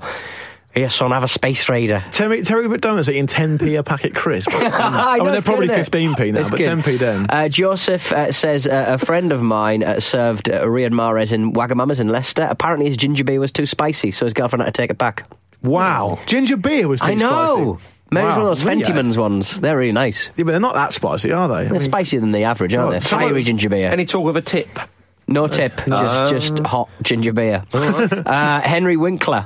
"Here, son, have a Space Raider." Terry, Terry McDonald's eating 10p a packet crisp. I I mean, they're probably good, isn't it? 15p now, It's but good. 10p then. Uh, Joseph uh, says uh, a friend of mine uh, served uh, Riyad Mahrez in Wagamama's in Leicester. Apparently, his ginger beer was too spicy, so his girlfriend had to take it back. Wow. Ginger beer was too I know. spicy. Maybe it's Wow. one of those Riyadh. Fentimans ones. They're really nice. Yeah, but they're not that spicy, are they? I They're mean, spicier than the average, aren't Well, they? some Fiery ginger beer. Any talk of a tip? no tip, just just hot ginger beer. uh, Henry Winkler.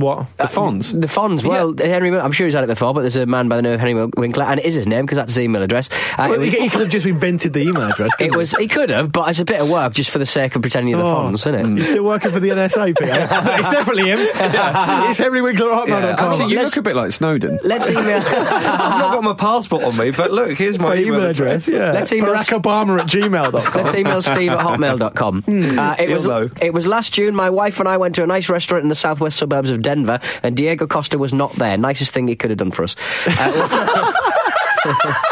What? The Fonz. The Fonz, well, Henry, I'm sure he's had it before, but there's a man by the name of Henry Winkler, and it is his name because that's his email address. Uh, Well, he, was, he could have just invented the email address. couldn't it was, he could have, but it's a bit of work just for the sake of pretending you're the Oh. Fonz, isn't it? You're still working for the NSA, Peter? it's definitely him. It's Henry Winkler at Yeah, hotmail.com. actually, you Let's- look a bit like Snowden. Let's email. I've not got my passport on me, but look, here's my, My email address, yeah. Let's email- Barack Obama at gmail.com. Let's email Steve at hotmail.com. Uh, it, was, it was last June. My wife and I went to a nice restaurant in the southwest suburbs of Denver, and Diego Costa was not there. Nicest thing he could have done for us. Uh,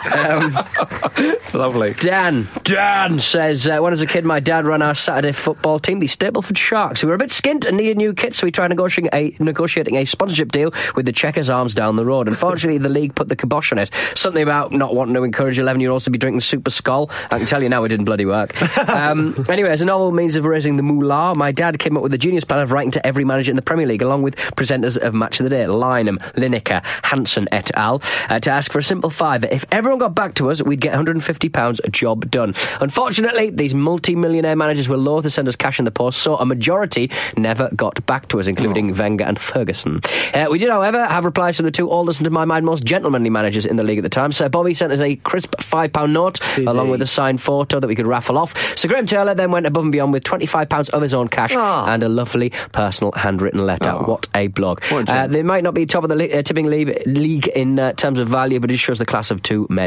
Lovely. Dan. Dan says, uh, when I was a kid, my dad ran our Saturday football team, the Stableford Sharks. We were a bit skint and needed new kits, so we tried negotiating a, negotiating a sponsorship deal with the Checkers Arms down the road. Unfortunately, the league put the kibosh on it. Something about not wanting to encourage 11 year olds to be drinking Super Skol. I can tell you now it didn't bloody work. Um, anyway, as a novel means of raising the moolah, my dad came up with a genius plan of writing to every manager in the Premier League, along with presenters of Match of the Day, Lynam, Lineker, Hansen et al., uh, to ask for a simple fiver. If everyone got back to us, we'd get £150 a job done. Unfortunately, these multi-millionaire managers were loath to send us cash in the post, so a majority never got back to us, including Wenger and Ferguson. Uh, we did, however, have replies from the two oldest and, to my mind, most gentlemanly managers in the league at the time. Sir Bobby sent us a crisp £5 note, along with a signed photo that we could raffle off. Sir Graham Taylor then went above and beyond with £25 of his own cash and a lovely personal handwritten letter. What a blog. What a Uh, they might not be top of the uh, tipping league, league in uh, terms of value, but it shows the class of two men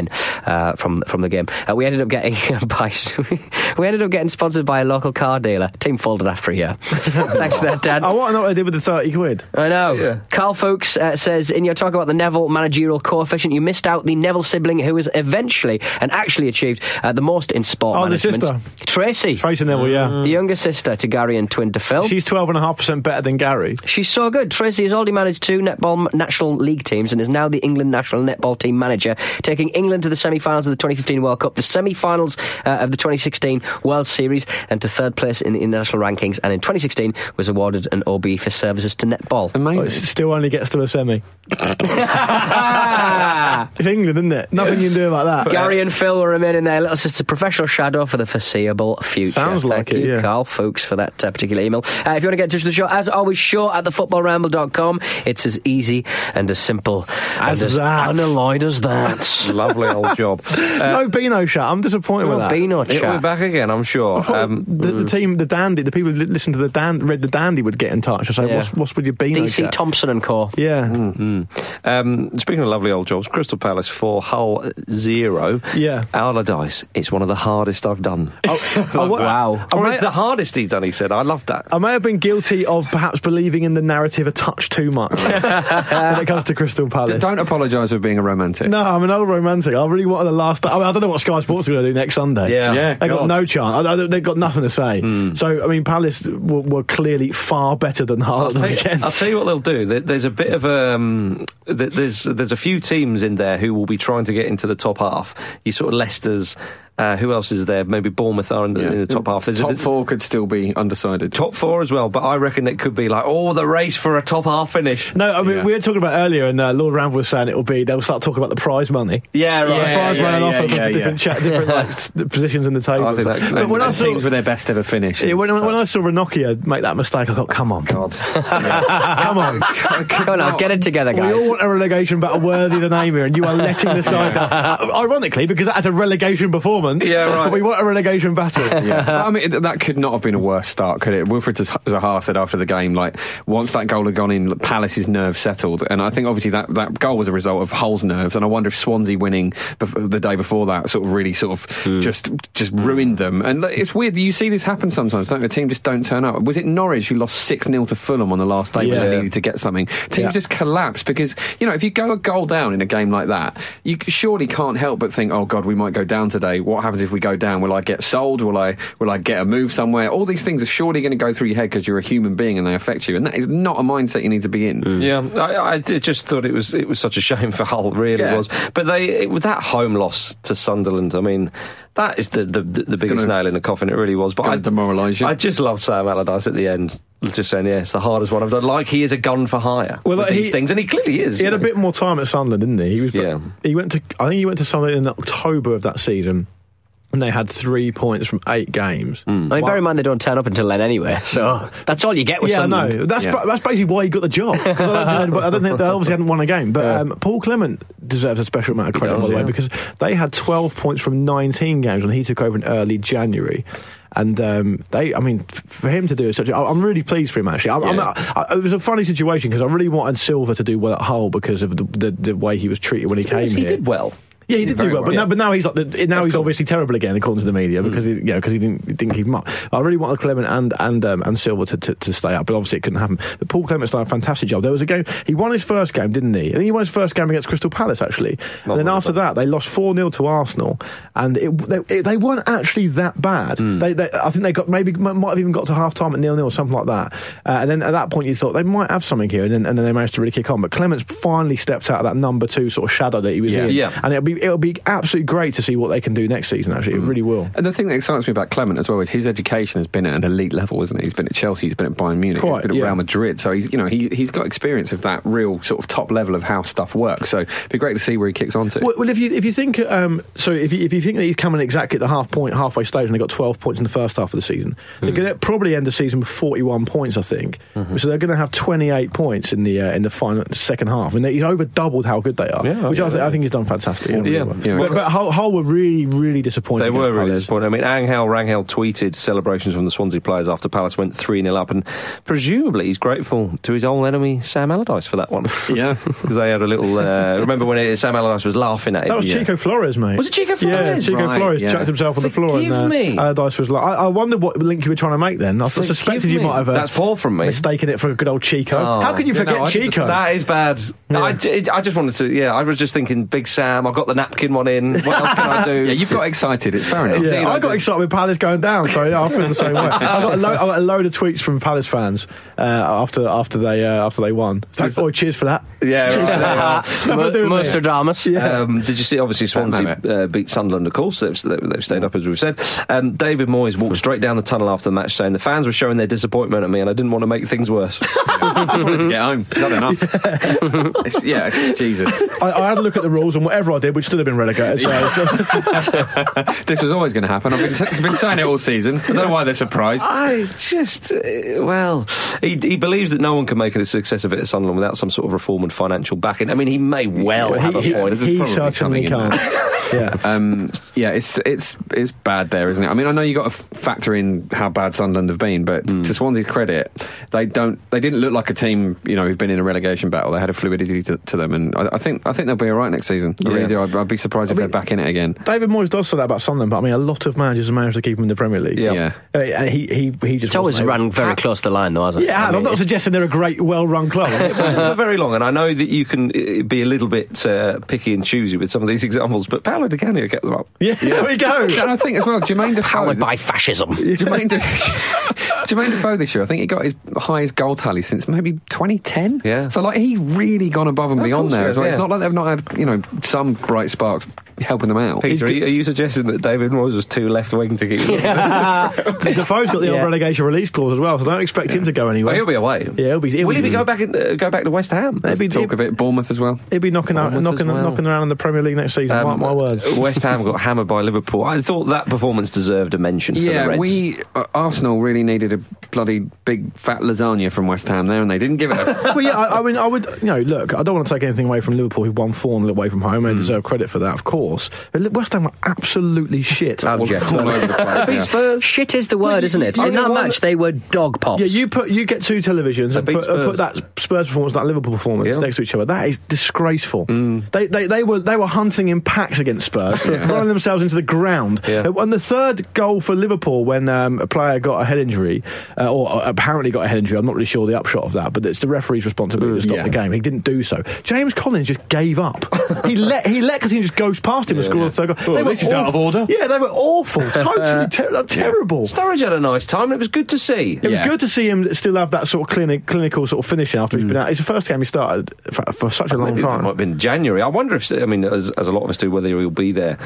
uh, from from the game. Uh, we ended up getting by, we ended up getting sponsored by a local car dealer. Team folded after a year. Thanks for that, Dad. I want to know what I did with the 30 quid. I know. Carl Fuchs uh, says in your talk about the Neville managerial coefficient, you missed out the Neville sibling who has eventually and actually achieved uh, the most in sport Oh, the management. sister. Tracey, Tracey Neville, yeah. the younger sister to Gary and twin to Phil. She's 12.5% better than Gary. She's so good. Tracey has already managed two netball national league teams and is now the England national netball team manager, taking England to the semi-finals of the 2015 World Cup, the semi-finals uh, of the 2016 World Series, and to third place in the international rankings. And in 2016 was awarded an OB for services to netball. Oh, it Amazing. still only gets to a semi. It's England, isn't it? Nothing you can do about that. Gary and Phil will remain in their little sister professional shadow for the foreseeable future. Sounds Thank like it, you, yeah. Carl Fuchs, for that uh, particular email. Uh, if you want to get in touch with the show, as always, show at thefootballramble.com. It's as easy and as simple As and as that. unalloyed as that. Lovely old job. no Beano chat. I'm disappointed with No that. Beano It'll be chat. back again, I'm sure. Um, the, the team, the dandy, the people who li- listen to the dan- read the dandy would get in touch and say, Yeah. "What's what's with your Beano DC chat?" Thomson and Co. Yeah, Um, speaking of lovely old jobs, Crystal Palace for Hull zero. Yeah. Allardyce, it's one of the hardest I've done. Oh, what- Wow. I or it's the hardest he's done, he said. I love that. I may have been guilty of perhaps believing in the narrative a touch too much when it comes to Crystal Palace. Don't apologise for being a romantic. No, I'm an old romantic. I really wanted the last. I, mean, I don't know what Sky Sports are going to do next Sunday. Yeah. Yeah, they got no chance. I, I, they've got nothing to say. So, I mean, Palace were, were clearly far better than Hull I'll the tell, you. I'll tell you what they'll do. There's a bit of um, there's there's a few teams in there who will be trying to get into the top half. You sort of Leicester's, Uh, who else is there? Maybe Bournemouth are in the, in the top half. There's a- Top four could still be undecided. top four as well, but I reckon it could be like, oh, the race for a top half finish. No, I mean Yeah. we were talking about earlier, and uh, Lord Ramble was saying it will be they'll start talking about the prize money. Yeah, right. the Yeah, prize yeah, money yeah, offer for yeah, different, yeah. cha- different like, positions in the table. I think that- but when I saw teams with their best ever finish. yeah, when, when I saw Ranocchia make that mistake, I thought, come on, God, come on. Come on get it together, guys. We all want a relegation battle worthy of the name here, and you are letting the side down. Uh, ironically, because that has a relegation performance. Yeah, right. But we want a relegation battle. Yeah. I mean, that could not have been a worse start, could it? Wilfried Zaha said after the game, like, once that goal had gone in, Palace's nerves settled. And I think obviously that, that goal was a result of Hull's nerves. And I wonder if Swansea winning the day before that sort of really sort of hmm. just just ruined them. And it's weird. You see this happen sometimes, don't you? The team just don't turn up. Was it Norwich who lost 6 0 to Fulham on the last day when they needed to get something? Teams Yeah. just collapse because, you know, if you go a goal down in a game like that, you surely can't help but think, oh, God, we might go down today. What happens if we go down? Will I get sold? Will I, will I get a move somewhere? All these things are surely going to go through your head because you're a human being and they affect you. And that is not a mindset you need to be in. Mm. Yeah, I, I just thought it was it was such a shame for Hull, really Yeah. was. But they it, with that home loss to Sunderland, I mean, that is the the, the, the biggest gonna- nail in the coffin. It really was. But gonna I demoralise you. I just loved Sam Allardyce at the end, just saying, yeah, it's the hardest one I've done. Like he is a gun for hire Well, with like, these he- things, and he clearly is. He had a bit more time at Sunderland, didn't he? He was. Yeah. He went to. I think he went to Sunderland in October of that season, and they had three points from eight games. I mean, bear in mind they don't turn up until then anyway, so that's all you get with Yeah, Sunderland. no, that's Yeah. ba- that's basically why he got the job. I don't, think, I don't think they obviously hadn't won a game, but um, Paul Clement deserves a special amount of credit does, by the way yeah. because they had 12 points from 19 games when he took over in early January. And um, they, I mean, for him to do it such, a, I'm really pleased for him. Actually, I'm, I'm, I, it was a funny situation because I really wanted Silva to do well at Hull because of the, the, the way he was treated when he came he here. did well. Yeah, he did do very well, but well. now, but now he's like the, now he's obviously terrible again according to the media because he, you know, because he didn't, he didn't keep him up. I really wanted Clement and and um, and Silva to, to, to stay up, but obviously it couldn't happen. But Paul Clement's done a fantastic job. There was a game he won his first game, didn't he? I think he won his first game against Crystal Palace actually. and then after that, they lost four 0 to Arsenal, and it, they, it, they weren't actually that bad. They, they, I think they got maybe might have even got to half time at nil nil or something like that. Uh, and then at that point, you thought they might have something here, and then, and then they managed to really kick on. But Clements finally stepped out of that number two sort of shadow that he was Yeah. in. Yeah. And it'll be it'll be absolutely great to see what they can do next season. Actually, it really will. And the thing that excites me about Clement as well is his education has been at an elite level, isn't it? He's been at Chelsea, he's been at Bayern Munich, Quite, he's been at yeah. Real Madrid. So he's, you know, he, he's got experience of that real sort of top level of how stuff works. So it'd be great to see where he kicks on to. Well, well, if you if you think um, so, if you, if you think that he's coming exactly at the half point halfway stage, and they got twelve points in the first half of the season, they're going to probably end the season with forty one points, I think. So they're going to have twenty eight points in the uh, in the final second half, and he's over doubled how good they are. Yeah, which I, yeah, th- yeah. I think he's done fantastic. Yeah, Yeah. Yeah. but, but Hull, Hull were really really disappointed. They were really Palace. disappointed. I mean, Angel Rangel tweeted celebrations from the Swansea players after Palace went 3 0 up, and presumably he's grateful to his old enemy, Sam Allardyce, for that one. Yeah. Because they had a little. Uh, remember when it, Sam Allardyce was laughing at him? That was Yeah. Chico Flores, mate. Was it Chico Flores? Yeah? Chico Right, Flores chucked himself on the floor and Forgive uh, me. Allardyce was like, I, I wondered what link you were trying to make then. I Forgive suspected you might have uh, That's poor from me. mistaken it for a good old Chico. Oh. How can you forget no, I did the- Chico? That is bad. I, I just wanted to, yeah, I was just thinking, Big Sam, I've got the napkin one in. What else can I do? yeah, you've got excited. It's fair enough. Yeah, Indeed, I I got did. excited with Palace going down, so yeah, I feel the same way. I got, a lo- I got a load of tweets from Palace fans uh, after after they uh, after they won. Like, oh, cheers for that. Yeah, right, there you are. Nothing to do with me. Nostradamus. Yeah. Um, did you see? Obviously, Swansea uh, beat Sunderland. Of course, they've, they've stayed up as we've said. Um, David Moyes walked straight down the tunnel after the match, saying the fans were showing their disappointment at me, and I didn't want to make things worse. I just wanted to get home. Not enough. It's- yeah, it's- Jesus. I, I had a look at the rules, and whatever I did, we'd still have been relegated. So This was always going to happen. I've been, t- been saying it all season. I don't know why they're surprised. I just, uh, well, he, he believes that no one can make a success of it at Sunderland without some sort of reform and financial backing. I mean, he may well have a point. he, he certainly can't. Yeah. Um, yeah, it's it's it's bad there, isn't it? I mean, I know you got to factor in how bad Sunderland have been, but to Swansea's credit, they don't they didn't look like a team you know who've been in a relegation battle. They had a fluidity to, to them, and I, I think I think they'll be all right next season. I really do. I'd, I'd be surprised if mean- they're back in it again. David Moyes does say that about Sunderland, but I mean, a lot of managers have managed to keep him in the Premier League. Yeah. Yeah. Uh, and he, he, he just It's always wasn't able- ran very close to the line, though, hasn't it? Yeah, I I'm mean, not it's- suggesting they're a great, well-run club. It wasn't for very long, and I know that you can uh, be a little bit uh, picky and choosy with some of these examples, but Paolo Di Canio kept them up. yeah, there we go. And I think as well, Jermaine Defoe. Powered by fascism. Jermaine, De- Jermaine Defoe this year, I think he got his highest goal tally since maybe 2010. Yeah. So like he's really gone above and Of beyond course there has, as well. It's not like they've not had you know some bright sparks helping them out. Peter, are you, are you suggesting that David Moyes was too left wing to keep? Defoe's got the old relegation release clause as well, so don't expect him to go anywhere. Well, he'll be away. Yeah, he'll be. He'll Will he be, be go back in, uh, go back to West Ham? He'll be, Talk of it, Bournemouth as well. he'll be knocking out, knocking, well. knocking around in the Premier League next season. Um, mark my words. West Ham got hammered by Liverpool. I thought that performance deserved a mention. for the Yeah, Reds. we uh, Arsenal really needed a bloody big fat lasagna from West Ham there, and they didn't give it us. well, yeah, I, I mean, I would, you know, look, I don't want to take anything away from Liverpool, who've won 4 0 away from home. They deserve credit for that, of course. But West Ham were absolutely shit. Abject. all over the place. Yeah. Shit is the word, isn't it? you In that match, they were dog pops. Yeah, you put you get two televisions and put, and put that Spurs performance, that Liverpool performance Yeah. next to each other. That is disgraceful. Mm. They, they they were they were hunting in packs against Spurs, running themselves into the ground. Yeah. Uh, And the third goal for Liverpool, when um, a player got a head injury, uh, or apparently got a head injury, I'm not really sure the upshot of that, but it's the referee's responsibility to stop yeah. the game. He didn't do so. James Collins just gave up. he let he let Coutinho just goes past him and scored the third goal. Well, They at were least he's out of order. Yeah, they were awful, totally ter- terrible. Sturridge had a nice time. It was good to see. It was good to see him still have that sort of clinic, clinical sort of finishing after he's mm. been out. It's the first game he started for, for such a long time. It might time. have been January. I wonder if, I mean, as, as a lot of us do, whether he'll be there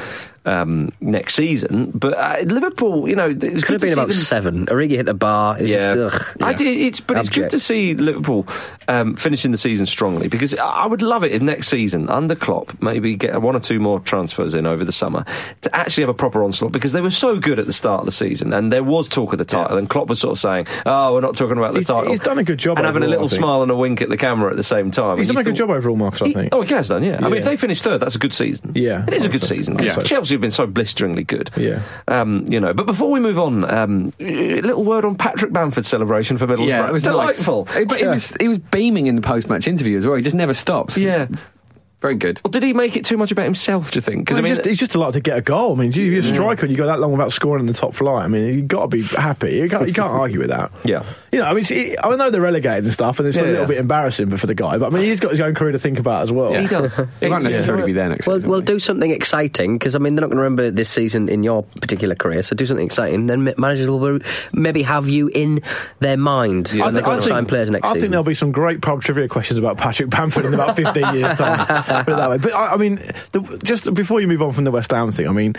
um, next season. But uh, Liverpool, you know, it's Could have been about them- seven. Origi hit the bar. It's Yeah, just. I did. It's but it's good to see Liverpool um, finishing the season strongly because I would love it if next season under Klopp maybe get one or two more transfers in over the summer to actually have a proper onslaught because they were so good at the start of the season and there was talk of the title and Klopp was sort of saying, "Oh, we're not talking about the He's- title." he's done a good job and having a little smile and a wink at the camera at the same time. He's done a you good thought- job overall, Marcus, I he- think. oh, he has done, yeah. I mean, if they finish third, that's a good season. Yeah, it is a good so. season. Yeah. Chelsea have been so blisteringly good. Yeah. um, you know. But before we move on, um, a little word on Patrick Bamford's celebration for Middlesbrough. Yeah, it was delightful. Nice. But he was he was beaming in the post match interview as well. He just never stops. Yeah. Very good. Well, did he make it too much about himself? Do you think? Because Well, I mean, he's, just, he's just delighted to get a goal. I mean, you- you're a mm. striker and you go that long without scoring in the top flight. I mean, you've got to be happy. You can't, you can't argue with that. Yeah. You know, I mean, see, I know they're relegated and stuff, and it's a little yeah. bit embarrassing for the guy, but I mean, he's got his own career to think about as well. he does. He won't necessarily be there next Well, season. well, will do something exciting because I mean they're not going to remember this season in your particular career. So do something exciting. Then managers will maybe have you in their mind Yeah. when they're going to sign players next I season. think there'll be some great pub trivia questions about Patrick Bamford in about 15 years' time. Put it that way. But I, I mean, the, just before you move on from the West Ham thing, I mean,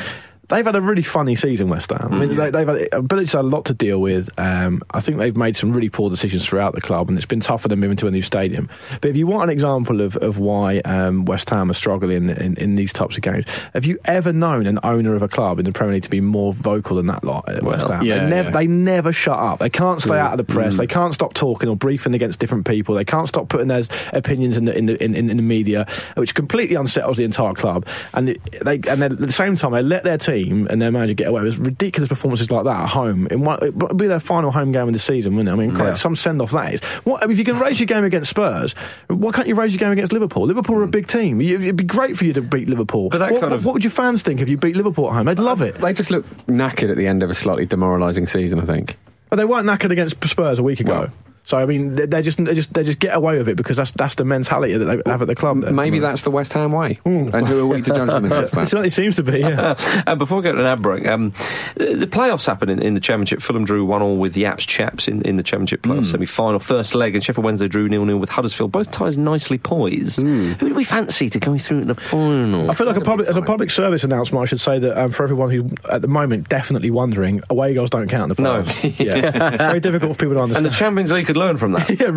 they've had a really funny season, West Ham. I mean, they, they've had Bilic's had a lot to deal with. Um, I think they've made some really poor decisions throughout the club, and it's been tough for them moving to a new stadium. But if you want an example of, of why um, West Ham are struggling in, in these types of games, have you ever known an owner of a club in the Premier League to be more vocal than that lot at West Well, Ham? yeah, they, never, yeah. they never shut up. They can't stay out of the press. They can't stop talking or briefing against different people. They can't stop putting their opinions in the in the in, in, in the media, which completely unsettles the entire club. And it, they and at the same time they let their team and their manager get away with ridiculous performances like that at home. It would be their final home game of the season, wouldn't it? I mean, Yeah. some send off that is. What I mean, if you can raise your game against Spurs, why can't you raise your game against Liverpool? Liverpool are a hmm. big team. It'd be great for you to beat Liverpool. But that what, kind of- what would your fans think if you beat Liverpool at home? They'd love it. They just look knackered at the end of a slightly demoralising season. I think. But they weren't knackered against Spurs a week ago. Well- so I mean, they just they just they just get away with it because that's that's the mentality that they have at the club. there. Maybe that's the West Ham way. And who are we to judge them against It certainly seems to be. Yeah. and before we go to an ad break, um, the, the playoffs happen in, in the Championship. Fulham drew 1 all with Jaap's Chaps in, in the Championship playoff semi final. First leg, and Sheffield Wednesday drew 0 0 with Huddersfield. Both ties nicely poised. Who do we fancy to go through to the final? I feel like a public, as a public service announcement, I should say that um, for everyone who's at the moment definitely wondering, away goals don't count in the No. playoffs. yeah. very difficult for people to understand. and the. Champions League could learn from that. yeah,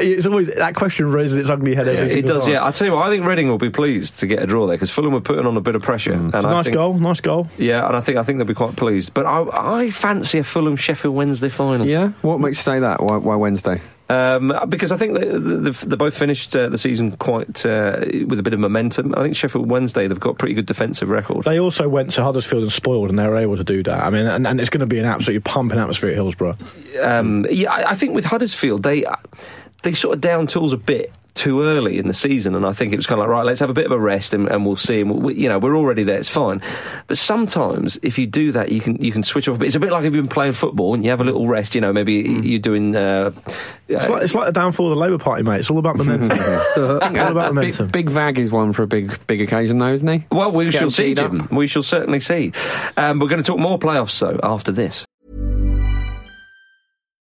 it's always that question raises its ugly head every time. it does, time. yeah. I tell you what, I think Reading will be pleased to get a draw there because Fulham were putting on a bit of pressure. Mm. And It's a I nice think, goal, nice goal. Yeah, and I think I think they'll be quite pleased. But I, I fancy a Fulham Sheffield Wednesday final. Yeah. What makes you say that? Why, why Wednesday? Um, because I think they, they, they both finished uh, the season quite uh, with a bit of momentum. I think Sheffield Wednesday they've got a pretty good defensive record. They also went to Huddersfield and spoiled, and they were able to do that. I mean, and, and it's going to be an absolutely pumping atmosphere at Hillsborough. Um, yeah, I, I think with Huddersfield they they sort of down tools a bit too early in the season, and I think it was kind of like right, let's have a bit of a rest and, and we'll see. And we, you know, we're already there; it's fine. But sometimes if you do that, you can you can switch off. a bit. It's a bit like if you've been playing football and you have a little rest. You know, maybe you're doing. Uh, It's like, it's like the downfall of the Labour Party, mate. It's all about momentum. all about momentum. Big, big Vag is one for a big big occasion, though, isn't he? well, we Get shall see. Jim. We shall certainly see. Um, we're going to talk more playoffs though after this.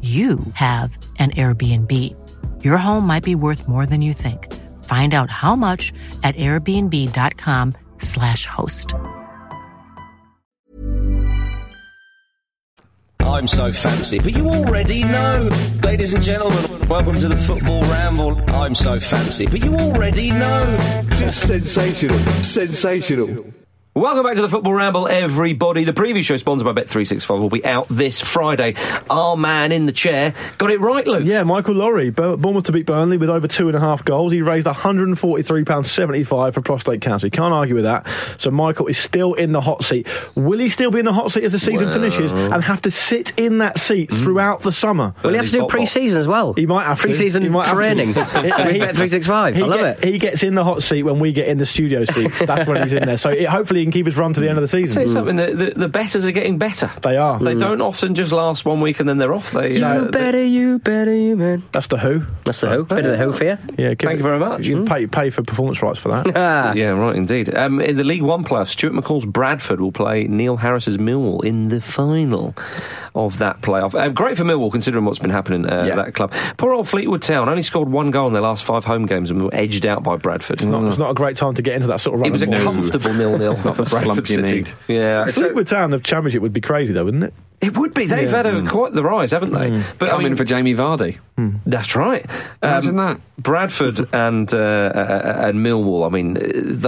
you have an Airbnb. Your home might be worth more than you think. Find out how much at airbnb.com/slash host. I'm so fancy, but you already know. Ladies and gentlemen, welcome to the Football Ramble. I'm so fancy, but you already know. Just sensational. Sensational. Welcome back to the Football Ramble, everybody. The preview show sponsored by Bet365 will be out this Friday. Our man in the chair got it right, Luke. Yeah, Michael Laurie, Bur- Bournemouth to beat Burnley with over two and a half goals. He raised £143.75 for prostate cancer. You can't argue with that. So Michael is still in the hot seat. Will he still be in the hot seat as the season Well- finishes and have to sit in that seat mm. throughout the summer? Well, you have to do pre-season as well. He might have. Pre-season He might have to. training. He- he- Bet three six five. I He love get- it. He gets in the hot seat when we get in the studio seats. That's when he's in there. So it, hopefully he can keep his run to the end of the Tell you season. something, the, the, the betters are getting better. They are. They don't often just last one week and then they're off. They, You uh, they- better, you better, you man. That's the Who. That's the who. Bit of the who for you. Yeah, give Thank it- you very much. You pay, pay for performance rights for that. Ah. Yeah, right, indeed. Um, in the League One playoffs, Stuart McCall's Bradford will play Neil Harris's Millwall in the final of that playoff. Uh, great for Millwall, considering what's been happening uh, Yeah. at that club. Poor old Fleetwood Town only scored one goal in their last five home games and were edged out by Bradford. It's not, it's not a great time to get into that sort of run. It was a of comfortable nil-nil for the slump Bradford you City. need. Yeah, Fleetwood Town, the championship would be crazy though, wouldn't it? It would be. They've had a, quite the rise, haven't they? But I Coming mean, for Jamie Vardy. That's right. Um, Imagine that. Bradford and uh, uh, and Millwall. I mean, uh,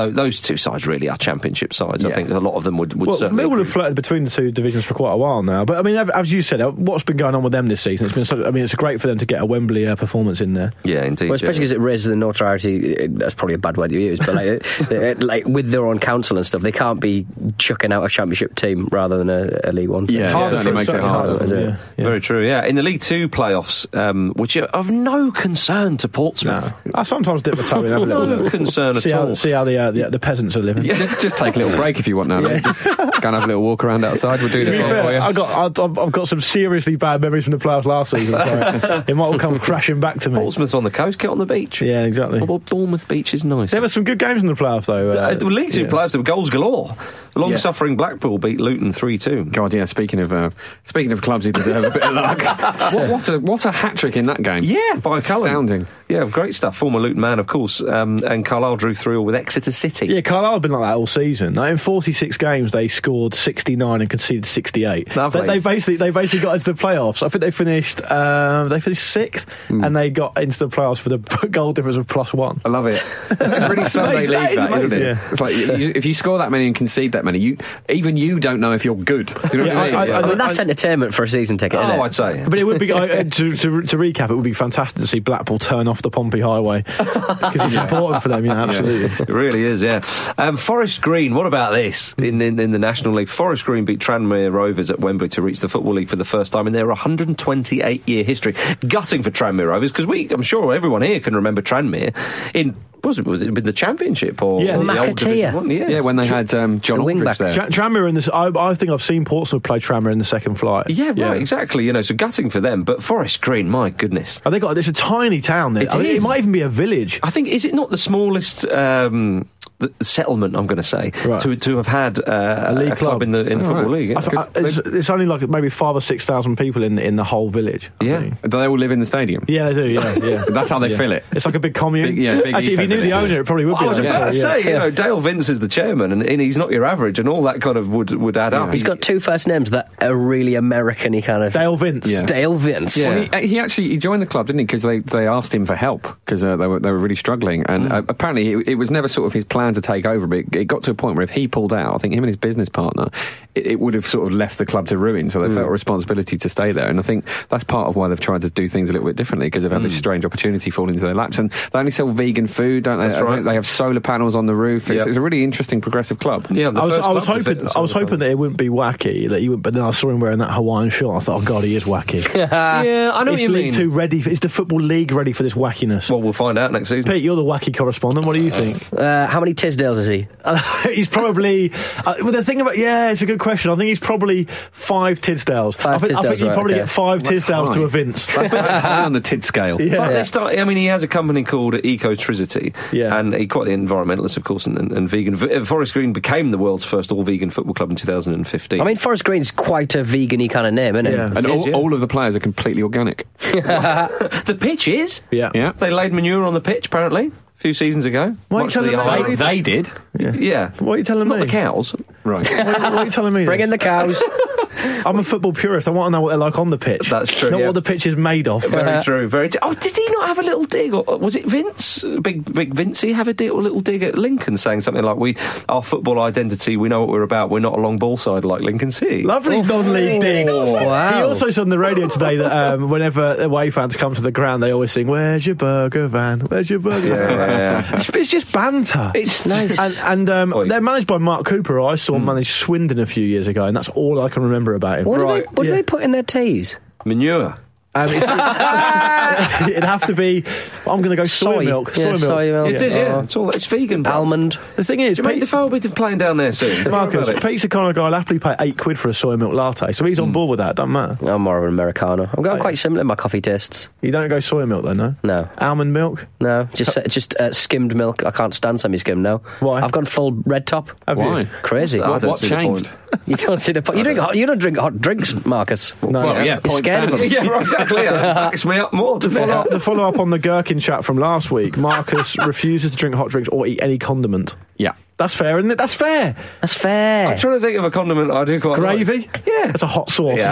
th- those two sides really are championship sides. I think a lot of them would, would Well, certainly. Millwall have flirted between the two divisions for quite a while now. But I mean, as you said, uh, what's been going on with them this season? It's been. So, I mean, it's great for them to get a Wembley uh, performance in there. yeah, indeed. Well, especially yeah. because it raises the notoriety. uh, That's probably a bad word to use, but like, uh, like with their own council and stuff, they can't be chucking out a championship team rather than a, a League One. team. Yeah, it Harder certainly makes it certainly harder. for them, yeah, yeah. Very true, yeah. In the League Two playoffs, um, which are of no concern to Portsmouth. No. I sometimes dip my toe in have a little No concern at see how, all. See how the, uh, the the peasants are living. just, just take a little break if you want now. mate. Just go and have a little walk around outside. We'll do To the be for you. I got I've, I've got some seriously bad memories from the playoffs last season, so it might all come crashing back to me. Portsmouth's on the coast, get on the beach. Yeah, exactly. Well, Bournemouth Beach is nice. There were some good games in the playoffs, though. Uh, the League Two yeah. playoffs, there were goals galore. Long suffering Blackpool beat Luton 3 2. God, yeah. Speaking of uh, speaking of clubs who deserve a bit of luck, what, what a what a hat trick in that game. Yeah, by Cullen. Astounding. Yeah, great stuff. Former Luton man, of course. Um, and Carlisle drew 3 all with Exeter City. Yeah, Carlisle have been like that all season. Like, in 46 games, they scored 69 and conceded 68. Lovely. They, they basically they basically got into the playoffs. I think they finished um, they finished sixth, Hmm. and they got into the playoffs with a goal difference of plus one. I love it. It's really Sunday league, That is that, isn't amazing. it? Yeah. It's like you, you- if you score that many and concede that many, you even you don't know if you're good. You know Yeah, what I mean? I- I- I mean, that's entertainment for a season ticket, isn't Oh, it? I'd say. But it would be uh, to, to, to recap. It would be fantastic to see Blackpool turn off the Pompey Highway because it's important for them. Yeah, absolutely. It really is, yeah. Um, Forest Green, what about this in, in, in the National National League. Forest Green beat Tranmere Rovers at Wembley to reach the Football League for the first time in their 128 year history. Gutting for Tranmere Rovers because we, I'm sure everyone here can remember Tranmere in. Was it, was it been the championship or Yeah, the the old Division One? Yeah, when they had um, John the wing Aldridge there. Tra- Tranmere in this. I, I think I've seen Portsmouth play Tranmere in the second flight. Yeah, right, exactly. You know, so gutting for them. But Forest Green, my goodness. They got. It's a tiny town there. It I mean, is. it might even be a village. I think is it not the smallest um, the settlement? I'm going to say Right. to to have had uh, A league club club. in the in the Oh, football right. league. yeah. I I- it's, it's only like maybe five or six thousand people in in the whole village. I Yeah. think. Do they all live in the stadium? yeah, they do. Yeah, yeah. That's how they Yeah. fill it. It's like a big commune. Big- yeah, big Actually, if you eco knew the owner, it probably would I be. was like about that, to yeah. say, you know, Dale Vince is the chairman, and, and he's not your average, and all that kind of would would add up. He's got two first names that are really American-y kind of. Dale Vince. Yeah. Dale Vince. Well, he, he actually he joined the club, didn't he? Because they, they asked him for help because uh, they were they were really struggling, and uh, apparently it, it was never sort of his plan to take over. But it, it got to a point where if he pulled out, I think him and his business partner, it, it would have sort of left the club to ruin. So they felt a responsibility to stay there, and I think that's part of why they've tried to do things a little bit differently because they've had this strange opportunity fall into their laps, and they only sell vegan food, don't they? That's I think right. They have solar panels on the roof. It's, Yep. it's a really interesting progressive club. yeah, the I was, first I was club to fit hoping, the I was sort hoping that it wouldn't be wacky, that he would, but then I saw him wearing that Hawaiian shirt. I thought, oh god, he is wacky. yeah, I know what is you League mean. Two ready? For, is the football league ready for this wackiness? Well, we'll find out next season. Pete, you're the wacky correspondent. What do you think? Uh, how many Tisdales is he? he's probably. Uh, well, the thing about yeah, it's a good question. I think he's probably five Tisdales. Five I think, I think Tisdales, you right, probably okay. get five Tisdales to high. a Vince. That's that's high on the tid scale. Yeah. But they start, I mean, he has a company called Ecotricity, Yeah. and he quite the environmentalist, of course, and, and, and vegan. V- uh, Forest Green became the world's first all-vegan football club in 2015. I mean, Forest Green's quite a vegan-y kind of name, isn't it? Yeah. And It is, all, yeah. all of the players are completely organic. the pitch is. Yeah. Yeah. They laid manure on the pitch, apparently, a few seasons ago. Why are you telling the me eye- that? They did. Yeah. What are you telling Not me? the cows. Right. What, what are you telling me? Bring this? in the cows. I'm a football purist. I want to know what they're like on the pitch. That's true, Not yeah. what the pitch is made of. Very true. Very. T- oh, did he not have a little dig? Or was it Vince? Big, big Vincey have a, dig, a little dig at Lincoln, saying something like, "We, our football identity, we know what we're about. We're not a long ball side like Lincoln City." Lovely non-league dig. Wow. He also said on the radio today that um, whenever away fans come to the ground, they always sing, "Where's your burger van? Where's your burger Yeah, van?" Yeah, yeah. It's, it's just banter. It's nice. And, and um, Oi. they're managed by Mark Cooper, I saw Hmm. manage Swindon a few years ago, and that's all I can remember about him. What, do, they, Right, what do they put in their teas? Manure. Um, it's- it'd have to be. I'm going to go soy, Soy. milk. Yeah, soy milk. It is, yeah. Oh. It's all. It's vegan. bro. Almond. The thing is, Jermaine Pete, Defoe will be playing down there soon. Marcus, about it. Pete's the kind of guy who'll happily pay eight quid for a soy milk latte, so he's Hmm. on board with that. Doesn't matter. I'm more of an Americano. I'm going quite similar in my coffee tastes. You don't go soy milk then, no? No. Almond milk? No, just just uh, skimmed milk. I can't stand semi-skimmed now. Why? I've gone full red top. Have Why? you? Crazy. I don't what see the changed? point. You don't see the. po- You drink. Hot, you don't drink hot drinks, Marcus. No. Well, yeah, You're scared of them. yeah, right, exactly. That backs me up more. To follow up, to follow up on the gherkin chat from last week, Marcus refuses to drink hot drinks or eat any condiment. Yeah. That's fair, isn't it? That's fair. That's fair. I'm trying to think of a condiment I do quite Gravy? like. Yeah. That's a hot sauce. I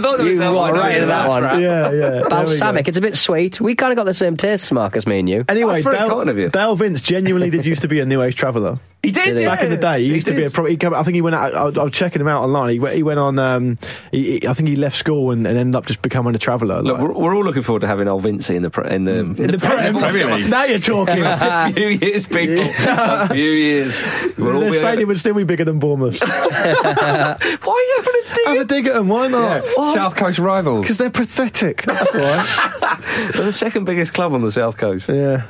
thought it was You that right into that one. yeah. yeah. There we go. Balsamic. It's a bit sweet. We kind of got the same taste, Marcus, me and you. Anyway, That's very Dale, kind of you. Dale Vince genuinely did used to be a New Age traveller. He did, yeah. Back in the day, he used to be a. did. Pro- he came, I think he went out. I, I was checking him out online. He went, he went on. Um, he, he- I think he left school and, and ended up just becoming a traveller. Look, like- we're, we're all looking forward to having old Vincey in the pre- in the in the Premier, Premier League. Now you're talking. a few years, people. Oh, a few years. We'll the stadium would still be bigger than Bournemouth. Why are you having a dig? Have a dig at them. Why not? South Coast rivals. Because they're pathetic. That's why. They're the second biggest club on the south coast. Yeah.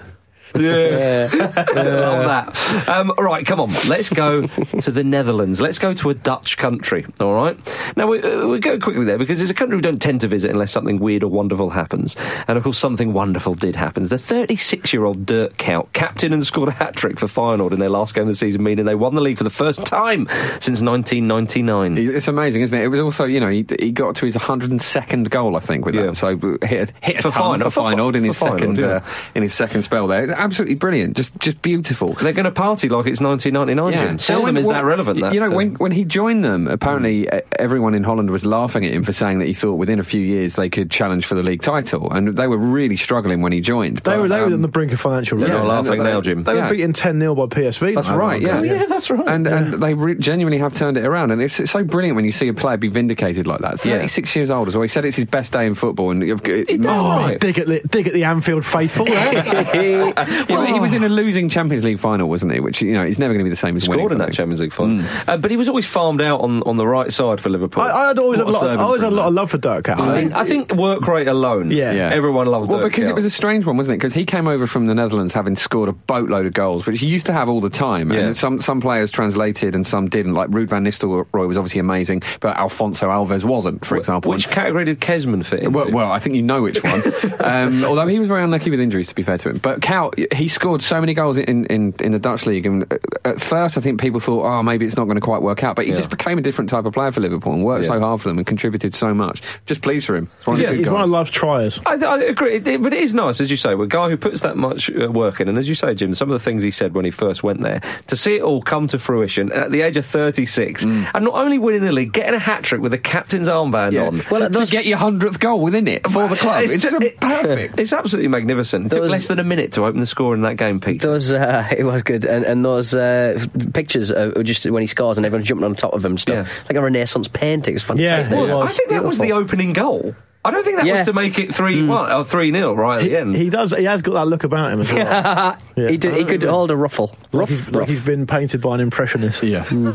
Yeah. Love that. Um, all right, come on. Let's go to the Netherlands. Let's go to a Dutch country. All right. Now, we, uh, we go quickly there because it's a country we don't tend to visit unless something weird or wonderful happens. And of course, something wonderful did happen. The 36 year old Dirk Kuyt, captain and scored a hat trick for Feyenoord in their last game of the season, meaning they won the league for the first time since 1999. It's amazing, isn't it? It was also, you know, he, he got to his 102nd goal, I think, with Yeah. that. So hit, hit a For ton Feyenoord, for for Feyenoord in his Feyenoord, second yeah. uh, in his second spell there. It's absolutely brilliant, just just beautiful. They're going to party like it's 1999, Jim. Tell So them when- is that relevant? That, You know, uh, when when he joined them, apparently uh, everyone in Holland was laughing at him for saying that he thought within a few years they could challenge for the league title, and they were really struggling when he joined. They But, were, they were um, on the brink of financial They're ruin. not laughing they- now, Jim. They Yeah. were beaten 10 0 by PSV. That's not right, yeah. Oh, yeah, that's right. And, and they re- genuinely have turned it around, and it's, it's so brilliant when you see a player be vindicated like that. Yeah. 36 years old as well. He said it's his best day in football, and you've- it, does, Oh, right. dig at the dig at the Anfield faithful. He was in a losing Champions League final, wasn't he? Which you know, he's never going to be the same as winning Scored in that. Champions League final, uh, but he was always farmed out on, on the right side for Liverpool. I, I had always had a What a lot. I always had a lot of love for Dirk Cow. I think, I think work rate alone. Yeah. Yeah. everyone loved. Well, Dirk because Kuyt. it was a strange one, wasn't it? Because he came over from the Netherlands having scored a boatload of goals, which he used to have all the time. Yeah. And some, some players translated and some didn't. Like Ruud van Nistelrooy was obviously amazing, but Afonso Alves wasn't, for example. Which category did Kezman fit into? Well, well, I think you know which one. um, although he was very unlucky with injuries, to be fair to him. But Cal, he scored so many goals in, in, in the Dutch league, and uh, at first I think people thought, oh, maybe it's not going to quite work out. But he Yeah. just became a different type of player for Liverpool and worked Yeah. so hard for them and contributed so much. Just pleased for him. It's one yeah, he's one of love's triers. I, I agree, It- it- but it is nice, as you say, with a guy who puts that much uh, work in, and as you say, Jim, some of the things he said when he first went there, to see it all come to fruition at the age of 36, Mm. and not only winning the league, getting a hat trick with the captain's armband on. Well, to, to get your hundredth goal within it for the club, it's, ju- just perfect. It's absolutely magnificent. It took Those- less than a minute to open the score in that game, Pete. Those uh, it was good, and, and those uh, pictures uh, just when he scores and everyone's jumping on top of him, and stuff Yeah. like a Renaissance painting. It's fantastic. Yeah, it Well, was I think that was the opening goal. I don't think that Yeah. was to make it 3 1 or 3 0 right at He, the end. he does. He has got that look about him as well. Yeah. He did. He could hold a ruffle. Like Rough, he's, like he's been painted by an impressionist. Yeah.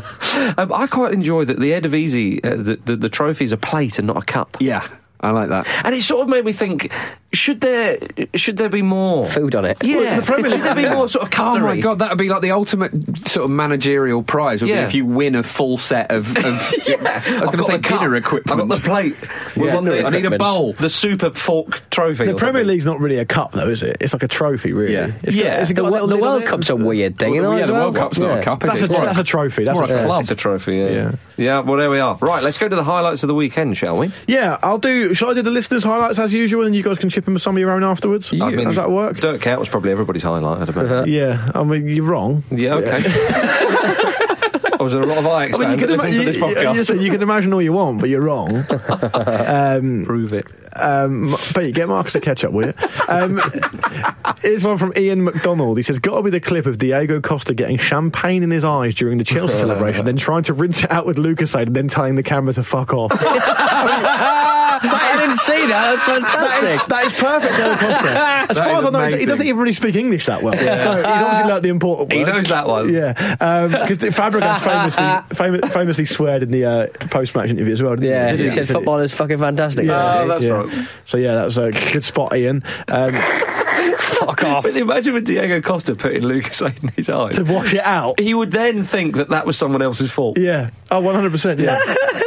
Um, I quite enjoy that the Eredivisie, uh, the, the, the trophy is a plate and not a cup. Yeah, I like that. And it sort of made me think: should there should there be more Food on it. Yeah, should there be more sort of Oh cutlery? my god, that would be like the ultimate sort of managerial prize. Would Yeah. be if you win a full set of. of Yeah. I was going to say the cup, dinner equipment. I've got the plate. What's on this? I need a bowl. The super fork trophy. The Premier something. League's not really a cup, though, is it? It's like a trophy, really. Yeah. It's Yeah. has it The, got a wo- the World? Cup's a weird thing, you know. yeah, the. World Cup's not a cup. That's a, that's a trophy. That's more a club. It's a trophy. Yeah. Yeah. yeah. Well, there we are. Right, let's go to the highlights of the weekend, shall we? Yeah, I'll do. Shall I do the listeners' highlights as usual, and you guys can chip in with some of your own afterwards? I mean, Does that work? Dirk Kuyt was probably everybody's highlight. I'd imagine. Yeah, I mean, you're wrong. Yeah. Okay. I was a lot of Ajax I mean, fans you can, ima- to this you- you- you can imagine all you want, but you're wrong. um, Prove it. um, Pete, get Marcus to catch up, will you? Um, here's one from Ian McDonald. He says, "Got to be the clip of Diego Costa getting champagne in his eyes during the Chelsea celebration, then trying to rinse it out with Lucas and then telling the camera to fuck off." I didn't see that. That's fantastic. That is perfect, Diego Costa. As far is as I know, he doesn't even really speak English that well. So he's obviously learnt the important He words. knows that one. Yeah, because Fabregas famously, fam- famously sweared in the uh, post-match interview as well. Didn't Yeah, he? said football is fucking fantastic. Yeah, Oh, that's right. So yeah, that was a good spot, Ian. Um, Fuck off. But imagine with Diego Costa putting Lucas in his eyes. to wash it out. He would then think that that was someone else's fault. Yeah. Oh, 100%. Yeah.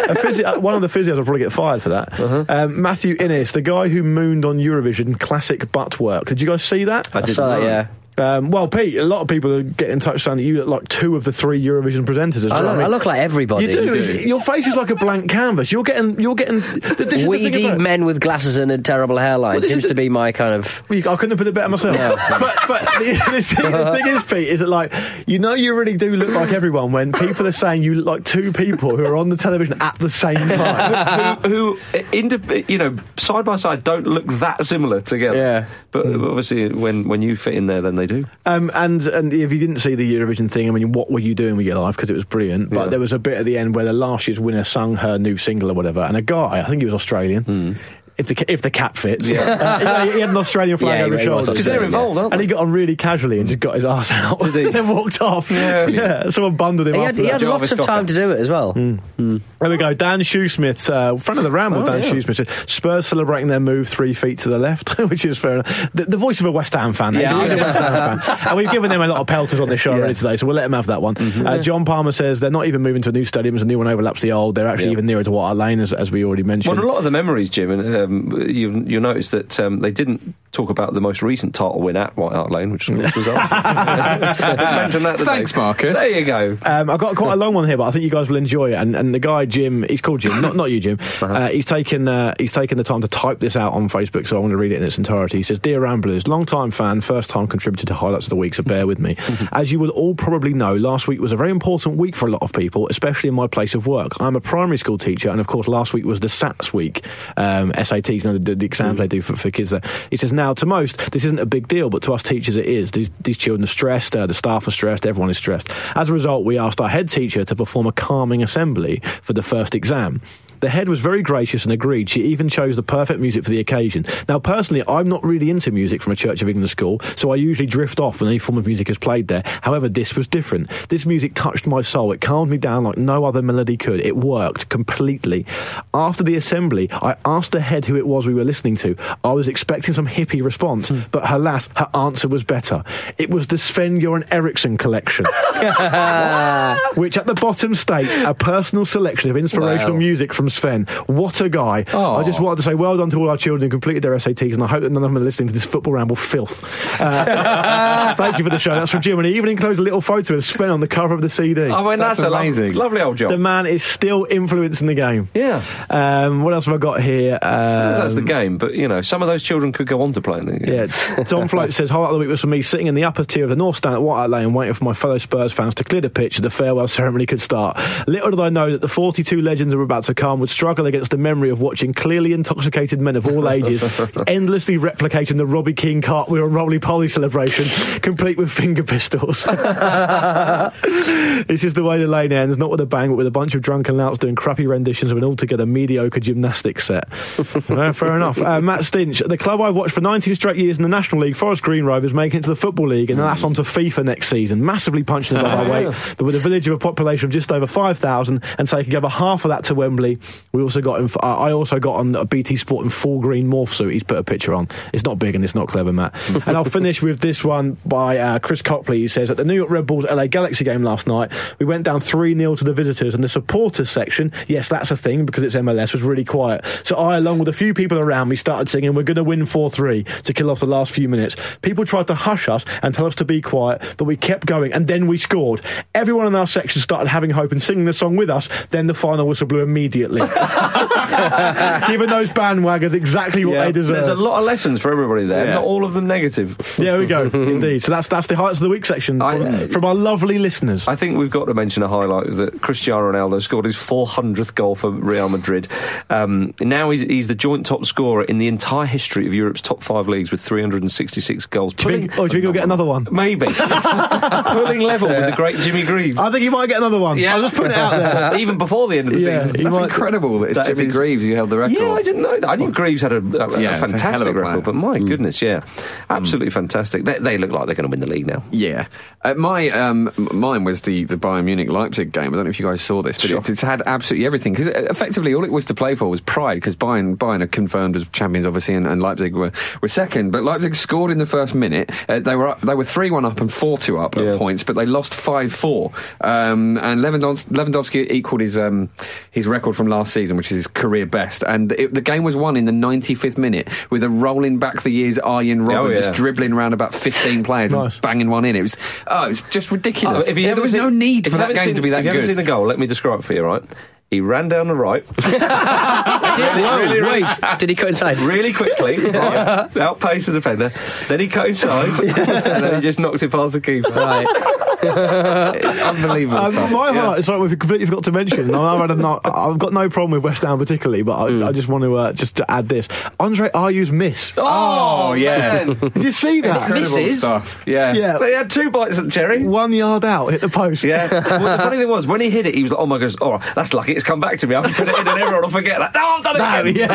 A physi- uh, one of the physios will probably get fired for that. Uh-huh. Um, Matthew Innes, the guy who mooned on Eurovision classic butt work. Did you guys see that? I saw that, yeah. Um, well, Pete, a lot of people are getting in touch saying that you look like two of the three Eurovision presenters. I well. look, mean, I look like everybody. You do. It's- Your face is like a blank canvas. You're getting. You're getting. th- This is the thing Weedy about men with glasses and a terrible hairline this is seems the- to be my kind of. I couldn't have put it better myself. No. but but the, the, thing, the thing is, Pete, is that like you know you really do look like everyone when people are saying you look like two people who are on the television at the same time. who, who indi- you know, side by side, don't look that similar together. Yeah. But Hmm. obviously, when, when you fit in there, then they do. Um, and and if you didn't see the Eurovision thing, I mean, what were you doing with your life? Because it was brilliant. But Yeah. there was a bit at the end where the last year's winner sung her new single or whatever, and a guy, I think he was Australian. If the, if the cap fits, Yeah. Uh, he had an Australian flag Yeah, over his he was shoulders. Because they're involved, aren't they? And he got on really casually and just got his ass out. Did he? and then walked off. Yeah. Someone bundled him He had, after he had Jarvis lots of time to do it as well. There we go. Dan Shoesmith, uh, friend of the Ramble, Oh, Dan yeah. Shoesmith Spurs celebrating their move three feet to the left, which is fair enough. The, the voice of a West Ham fan. Yeah, He's a. West Ham fan. And we've given them a lot of pelters on this show already today, so we'll let them have that one. Uh, John Palmer says they're not even moving to a new stadium, as a new one overlaps the old. They're actually Yeah. even nearer to Water Lane, as, as we already mentioned. Well, a lot of the memories, Jim, and um, you, you'll notice that um, they didn't talk about the most recent title win at White Hart Lane, which was mention that. didn't Thanks, they? Marcus. There you go. Um, I've got quite a long one here, but I think you guys will enjoy it. And, and the guy Jim, he's called Jim, not not you, Jim. uh he's taken uh, he's taken the time to type this out on Facebook, so I want to read it in its entirety. He says, "Dear Ramblers, long time fan, first time contributor to highlights of the week, so bear with me. As you will all probably know, last week was a very important week for a lot of people, especially in my place of work. I'm a primary school teacher, and of course, last week was the SATs week, um, SATs, you know, the, the exams they do for, for kids. There. He says, now to most, this isn't a big deal, but to us teachers, it is. These, these children are stressed, uh, the staff are stressed, everyone is stressed. As a result, we asked our head teacher to perform a calming assembly for the first exam. The head was very gracious and agreed. She even chose the perfect music for the occasion. Now, personally, I'm not really into music from a Church of England school, so I usually drift off when any form of music is played there. However, this was different. This music touched my soul. It calmed me down like no other melody could. It worked completely. After the assembly, I asked the head who it was we were listening to. I was expecting some hippie response, hmm. but alas, her answer was better. It was the Sven Göran Eriksson collection, which at the bottom states a personal selection of inspirational Wow. music from Sven. What a guy! I just wanted to say well done to all our children who completed their SATs, and I hope that none of them are listening to this football ramble filth. Uh, thank you for the show. That's from Jim, and he even enclosed a little photo of Sven on the cover of the CD. I mean, that's, amazing, lo- lovely old job. The man is still influencing the game. Yeah. Um, what else have I got here? Um, that's the game, but you know, some of those children could go on to play in the game. yeah, Tom Float says highlight of the week was for me sitting in the upper tier of the North Stand at White Hart Lane, waiting for my fellow Spurs fans to clear the pitch so the farewell ceremony could start. Little did I know that the 42 legends who were about to come would struggle against the memory of watching clearly intoxicated men of all ages endlessly replicating the Robbie Keane cartwheel and roly poly celebration, complete with finger pistols. this is the way the lane ends, not with a bang, but with a bunch of drunken louts doing crappy renditions of an altogether mediocre gymnastics set. Fair enough. Uh, Matt Stinch, the club I've watched for 19 straight years in the National League, Forest Green Rovers, making it to the Football League, and then that's on to FIFA next season. Massively punching above our weight, but with a village of a population of just over 5,000 and taking over half of that to Wembley. We also got in, uh, I also got on a BT Sport in full green morph suit. He's put a picture on. It's not big and it's not clever, Matt. and I'll finish with this one by uh, Chris Copley, who says, At the New York Red Bulls LA Galaxy game last night, we went down 3 0 to the visitors, and the supporters section, yes, that's a thing because it's MLS, was really quiet. So I, along with a few people around me, started singing, We're going to win 4 3 to kill off the last few minutes. People tried to hush us and tell us to be quiet, but we kept going, and then we scored. Everyone in our section started having hope and singing the song with us, then the final whistle blew immediately. Giving those bandwagons exactly what they deserve. There's a lot of lessons for everybody there, Yeah. not all of them negative. Yeah, we go. Indeed. So that's that's the highlights of the week section from, from our lovely listeners. I think we've got to mention a highlight that Cristiano Ronaldo scored his 400th goal for Real Madrid. Um, now he's, he's the joint top scorer in the entire history of Europe's top five leagues with 366 goals. Do you think, oh, do you think he'll get another one? Maybe. Pulling level with the great Jimmy Greaves. I think he might get another one. Yeah. I'll just put it out there. Even before the end of the Yeah, season. That's might- incredible that it's That Jimmy is- Greaves who held the record. Yeah, I didn't know that. I knew Greaves had a, a, Yeah, a fantastic a record, but my goodness, yeah, absolutely fantastic. They, they look like they're going to win the league now. Yeah, uh, my um, mine was the the Bayern Munich Leipzig game. I don't know if you guys saw this, but Sure. it, it's had absolutely everything because effectively all it was to play for was pride because Bayern Bayern are confirmed as champions, obviously, and, and Leipzig were, were second. But Leipzig scored in the first minute. Uh, they were up, they were three one up and four two up Yeah. at points, but they lost five four. Um, and Lewandowski, Lewandowski equalled his um, his record from last season, which is his career best. And it, the game was won in the 95th minute with a rolling back the years Arjen Robben Oh, yeah. just dribbling around about 15 players Nice. and banging one in. It was oh, it was just ridiculous. Oh, if you there was seen- no need for that game seen- to be that If you haven't seen good. the goal, let me describe it for you, right? He ran down the right. Whoa, really, really- wait, did he coincide? really quickly, right, outpaced the defender. Then he cut inside, and then he just knocked it past the keeper. Right. Unbelievable Um, stuff. my heart is something we've completely forgot to mention. I've, had a no, I've got no problem with West Ham particularly, but I, I just want to uh, just to add this: Andre Ayew's miss. Oh, yeah. man. Did you see that? Incredible misses? stuff. Yeah. Yeah, They had two bites at the cherry. one yard out, hit the post. Yeah. well, the funny thing was, when he hit it, he was like, "Oh my gosh, oh, that's lucky. It's come back to me. I've put it in, and everyone will forget that. No, I've done it No, again."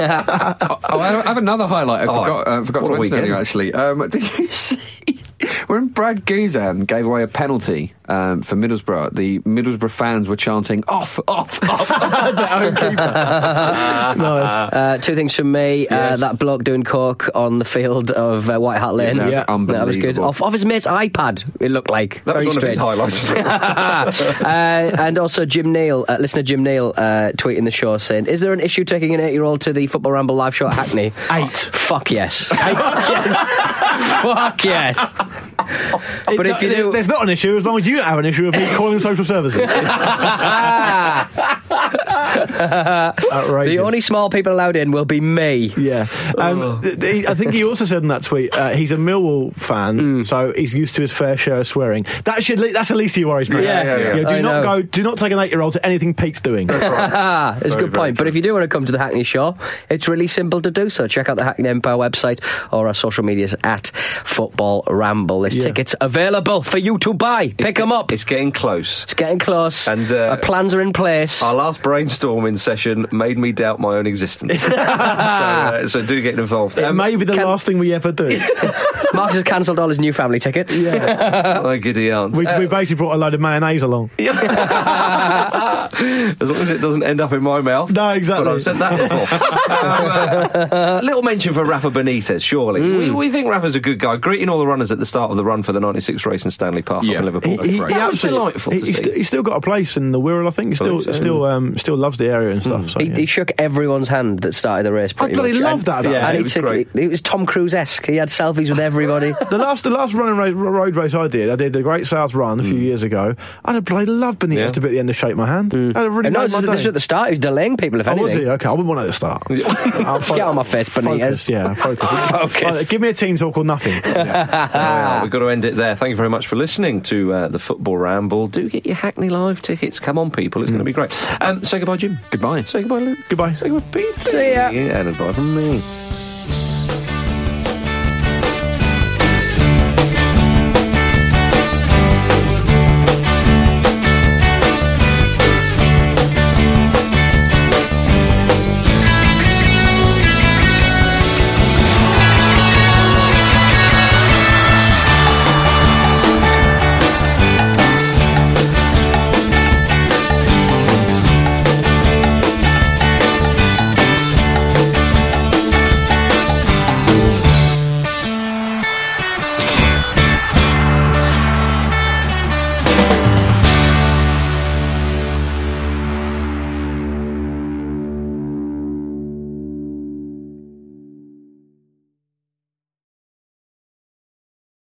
yeah. Oh, I have another highlight. I Oh, forgot, uh, forgot what to a mention earlier, weekend. actually. Um, did you see when Brad Guzan gave away a penalty um, for Middlesbrough? The Middlesbrough fans were chanting "off, off, off." nice. Uh, two things from me. Uh, that bloke doing coke on the field of uh, White Hart Lane. Yeah, Yeah. That was good. Off, off his mate's iPad, it looked like. That was Very one strange. of his highlights. uh, and also Jim Neal, uh, listener Jim Neal, uh, tweeting the show saying, "Is there an issue taking an eight-year-old to the Football Ramble live show at Hackney?" Eight. Fuck yes. Fuck yes. Fuck yes. But if you do, there's not an issue as long as you don't have an issue of me calling social services. Outrageous. the only small people allowed in will be me. Yeah, um, th- th- I think he also said in that tweet uh, he's a Millwall fan, so he's used to his fair share of swearing. That should le- that's the least of your worries, mate. Yeah, yeah, yeah. do I not know. go. Do not take an eight-year-old to anything Pete's doing. It's a good very point. But if you do want to come to the Hackney Show, it's really simple to do so. Check out the Hackney Empire website or our social medias at Football Ramble. There's Yeah. tickets available for you to buy. Pick them up. It's getting close. It's getting close. And, uh, our plans are in place. Our last brainstorm brainstorming session made me doubt my own existence. so, uh, so do get involved. It Um, may be the can- last thing we ever do. Marcus has cancelled all his new family tickets. my giddy aunt. we, Uh, we basically brought a load of mayonnaise along. as long as it doesn't end up in my mouth. No, exactly. But I've said that before. um, uh, little mention for Rafa Benitez, surely. Hmm. We, we think Rafa's a good guy. Greeting all the runners at the start of the run for the 96 race in Stanley Park up Yeah. in Liverpool. That's great. that was absolutely- delightful he, to he's, see. st- he's still got a place in the Wirral, I think. He's still, so. still, um, still loves the area and stuff. So, He, yeah. he shook everyone's hand that started the race. Pretty bloody much. love And- that. Yeah, and it was took great. It, it was Tom Cruise esque. He had selfies with everybody. the last, the last running race, road race I did, I did the Great South Run a few years ago. I'd have bloody loved Benitez Yeah. to be at the end to shake my hand. I'd have really And no, this, is- this day. at the start. He was delaying people, if Oh, was anything. he? Okay, I wouldn't want it at the start. Get on my face, Benitez. Focus, yeah, focus. Focus. Right, give me a team talk or nothing. There we are. We've got to end it there. Thank you very much for listening to uh, the Football Ramble. Do get your Hackney Live tickets. Come on, people. It's going to be great. Um, say goodbye, Jim. Goodbye. Say goodbye, Luke. Goodbye. Say goodbye, Pete. See ya. And goodbye from me.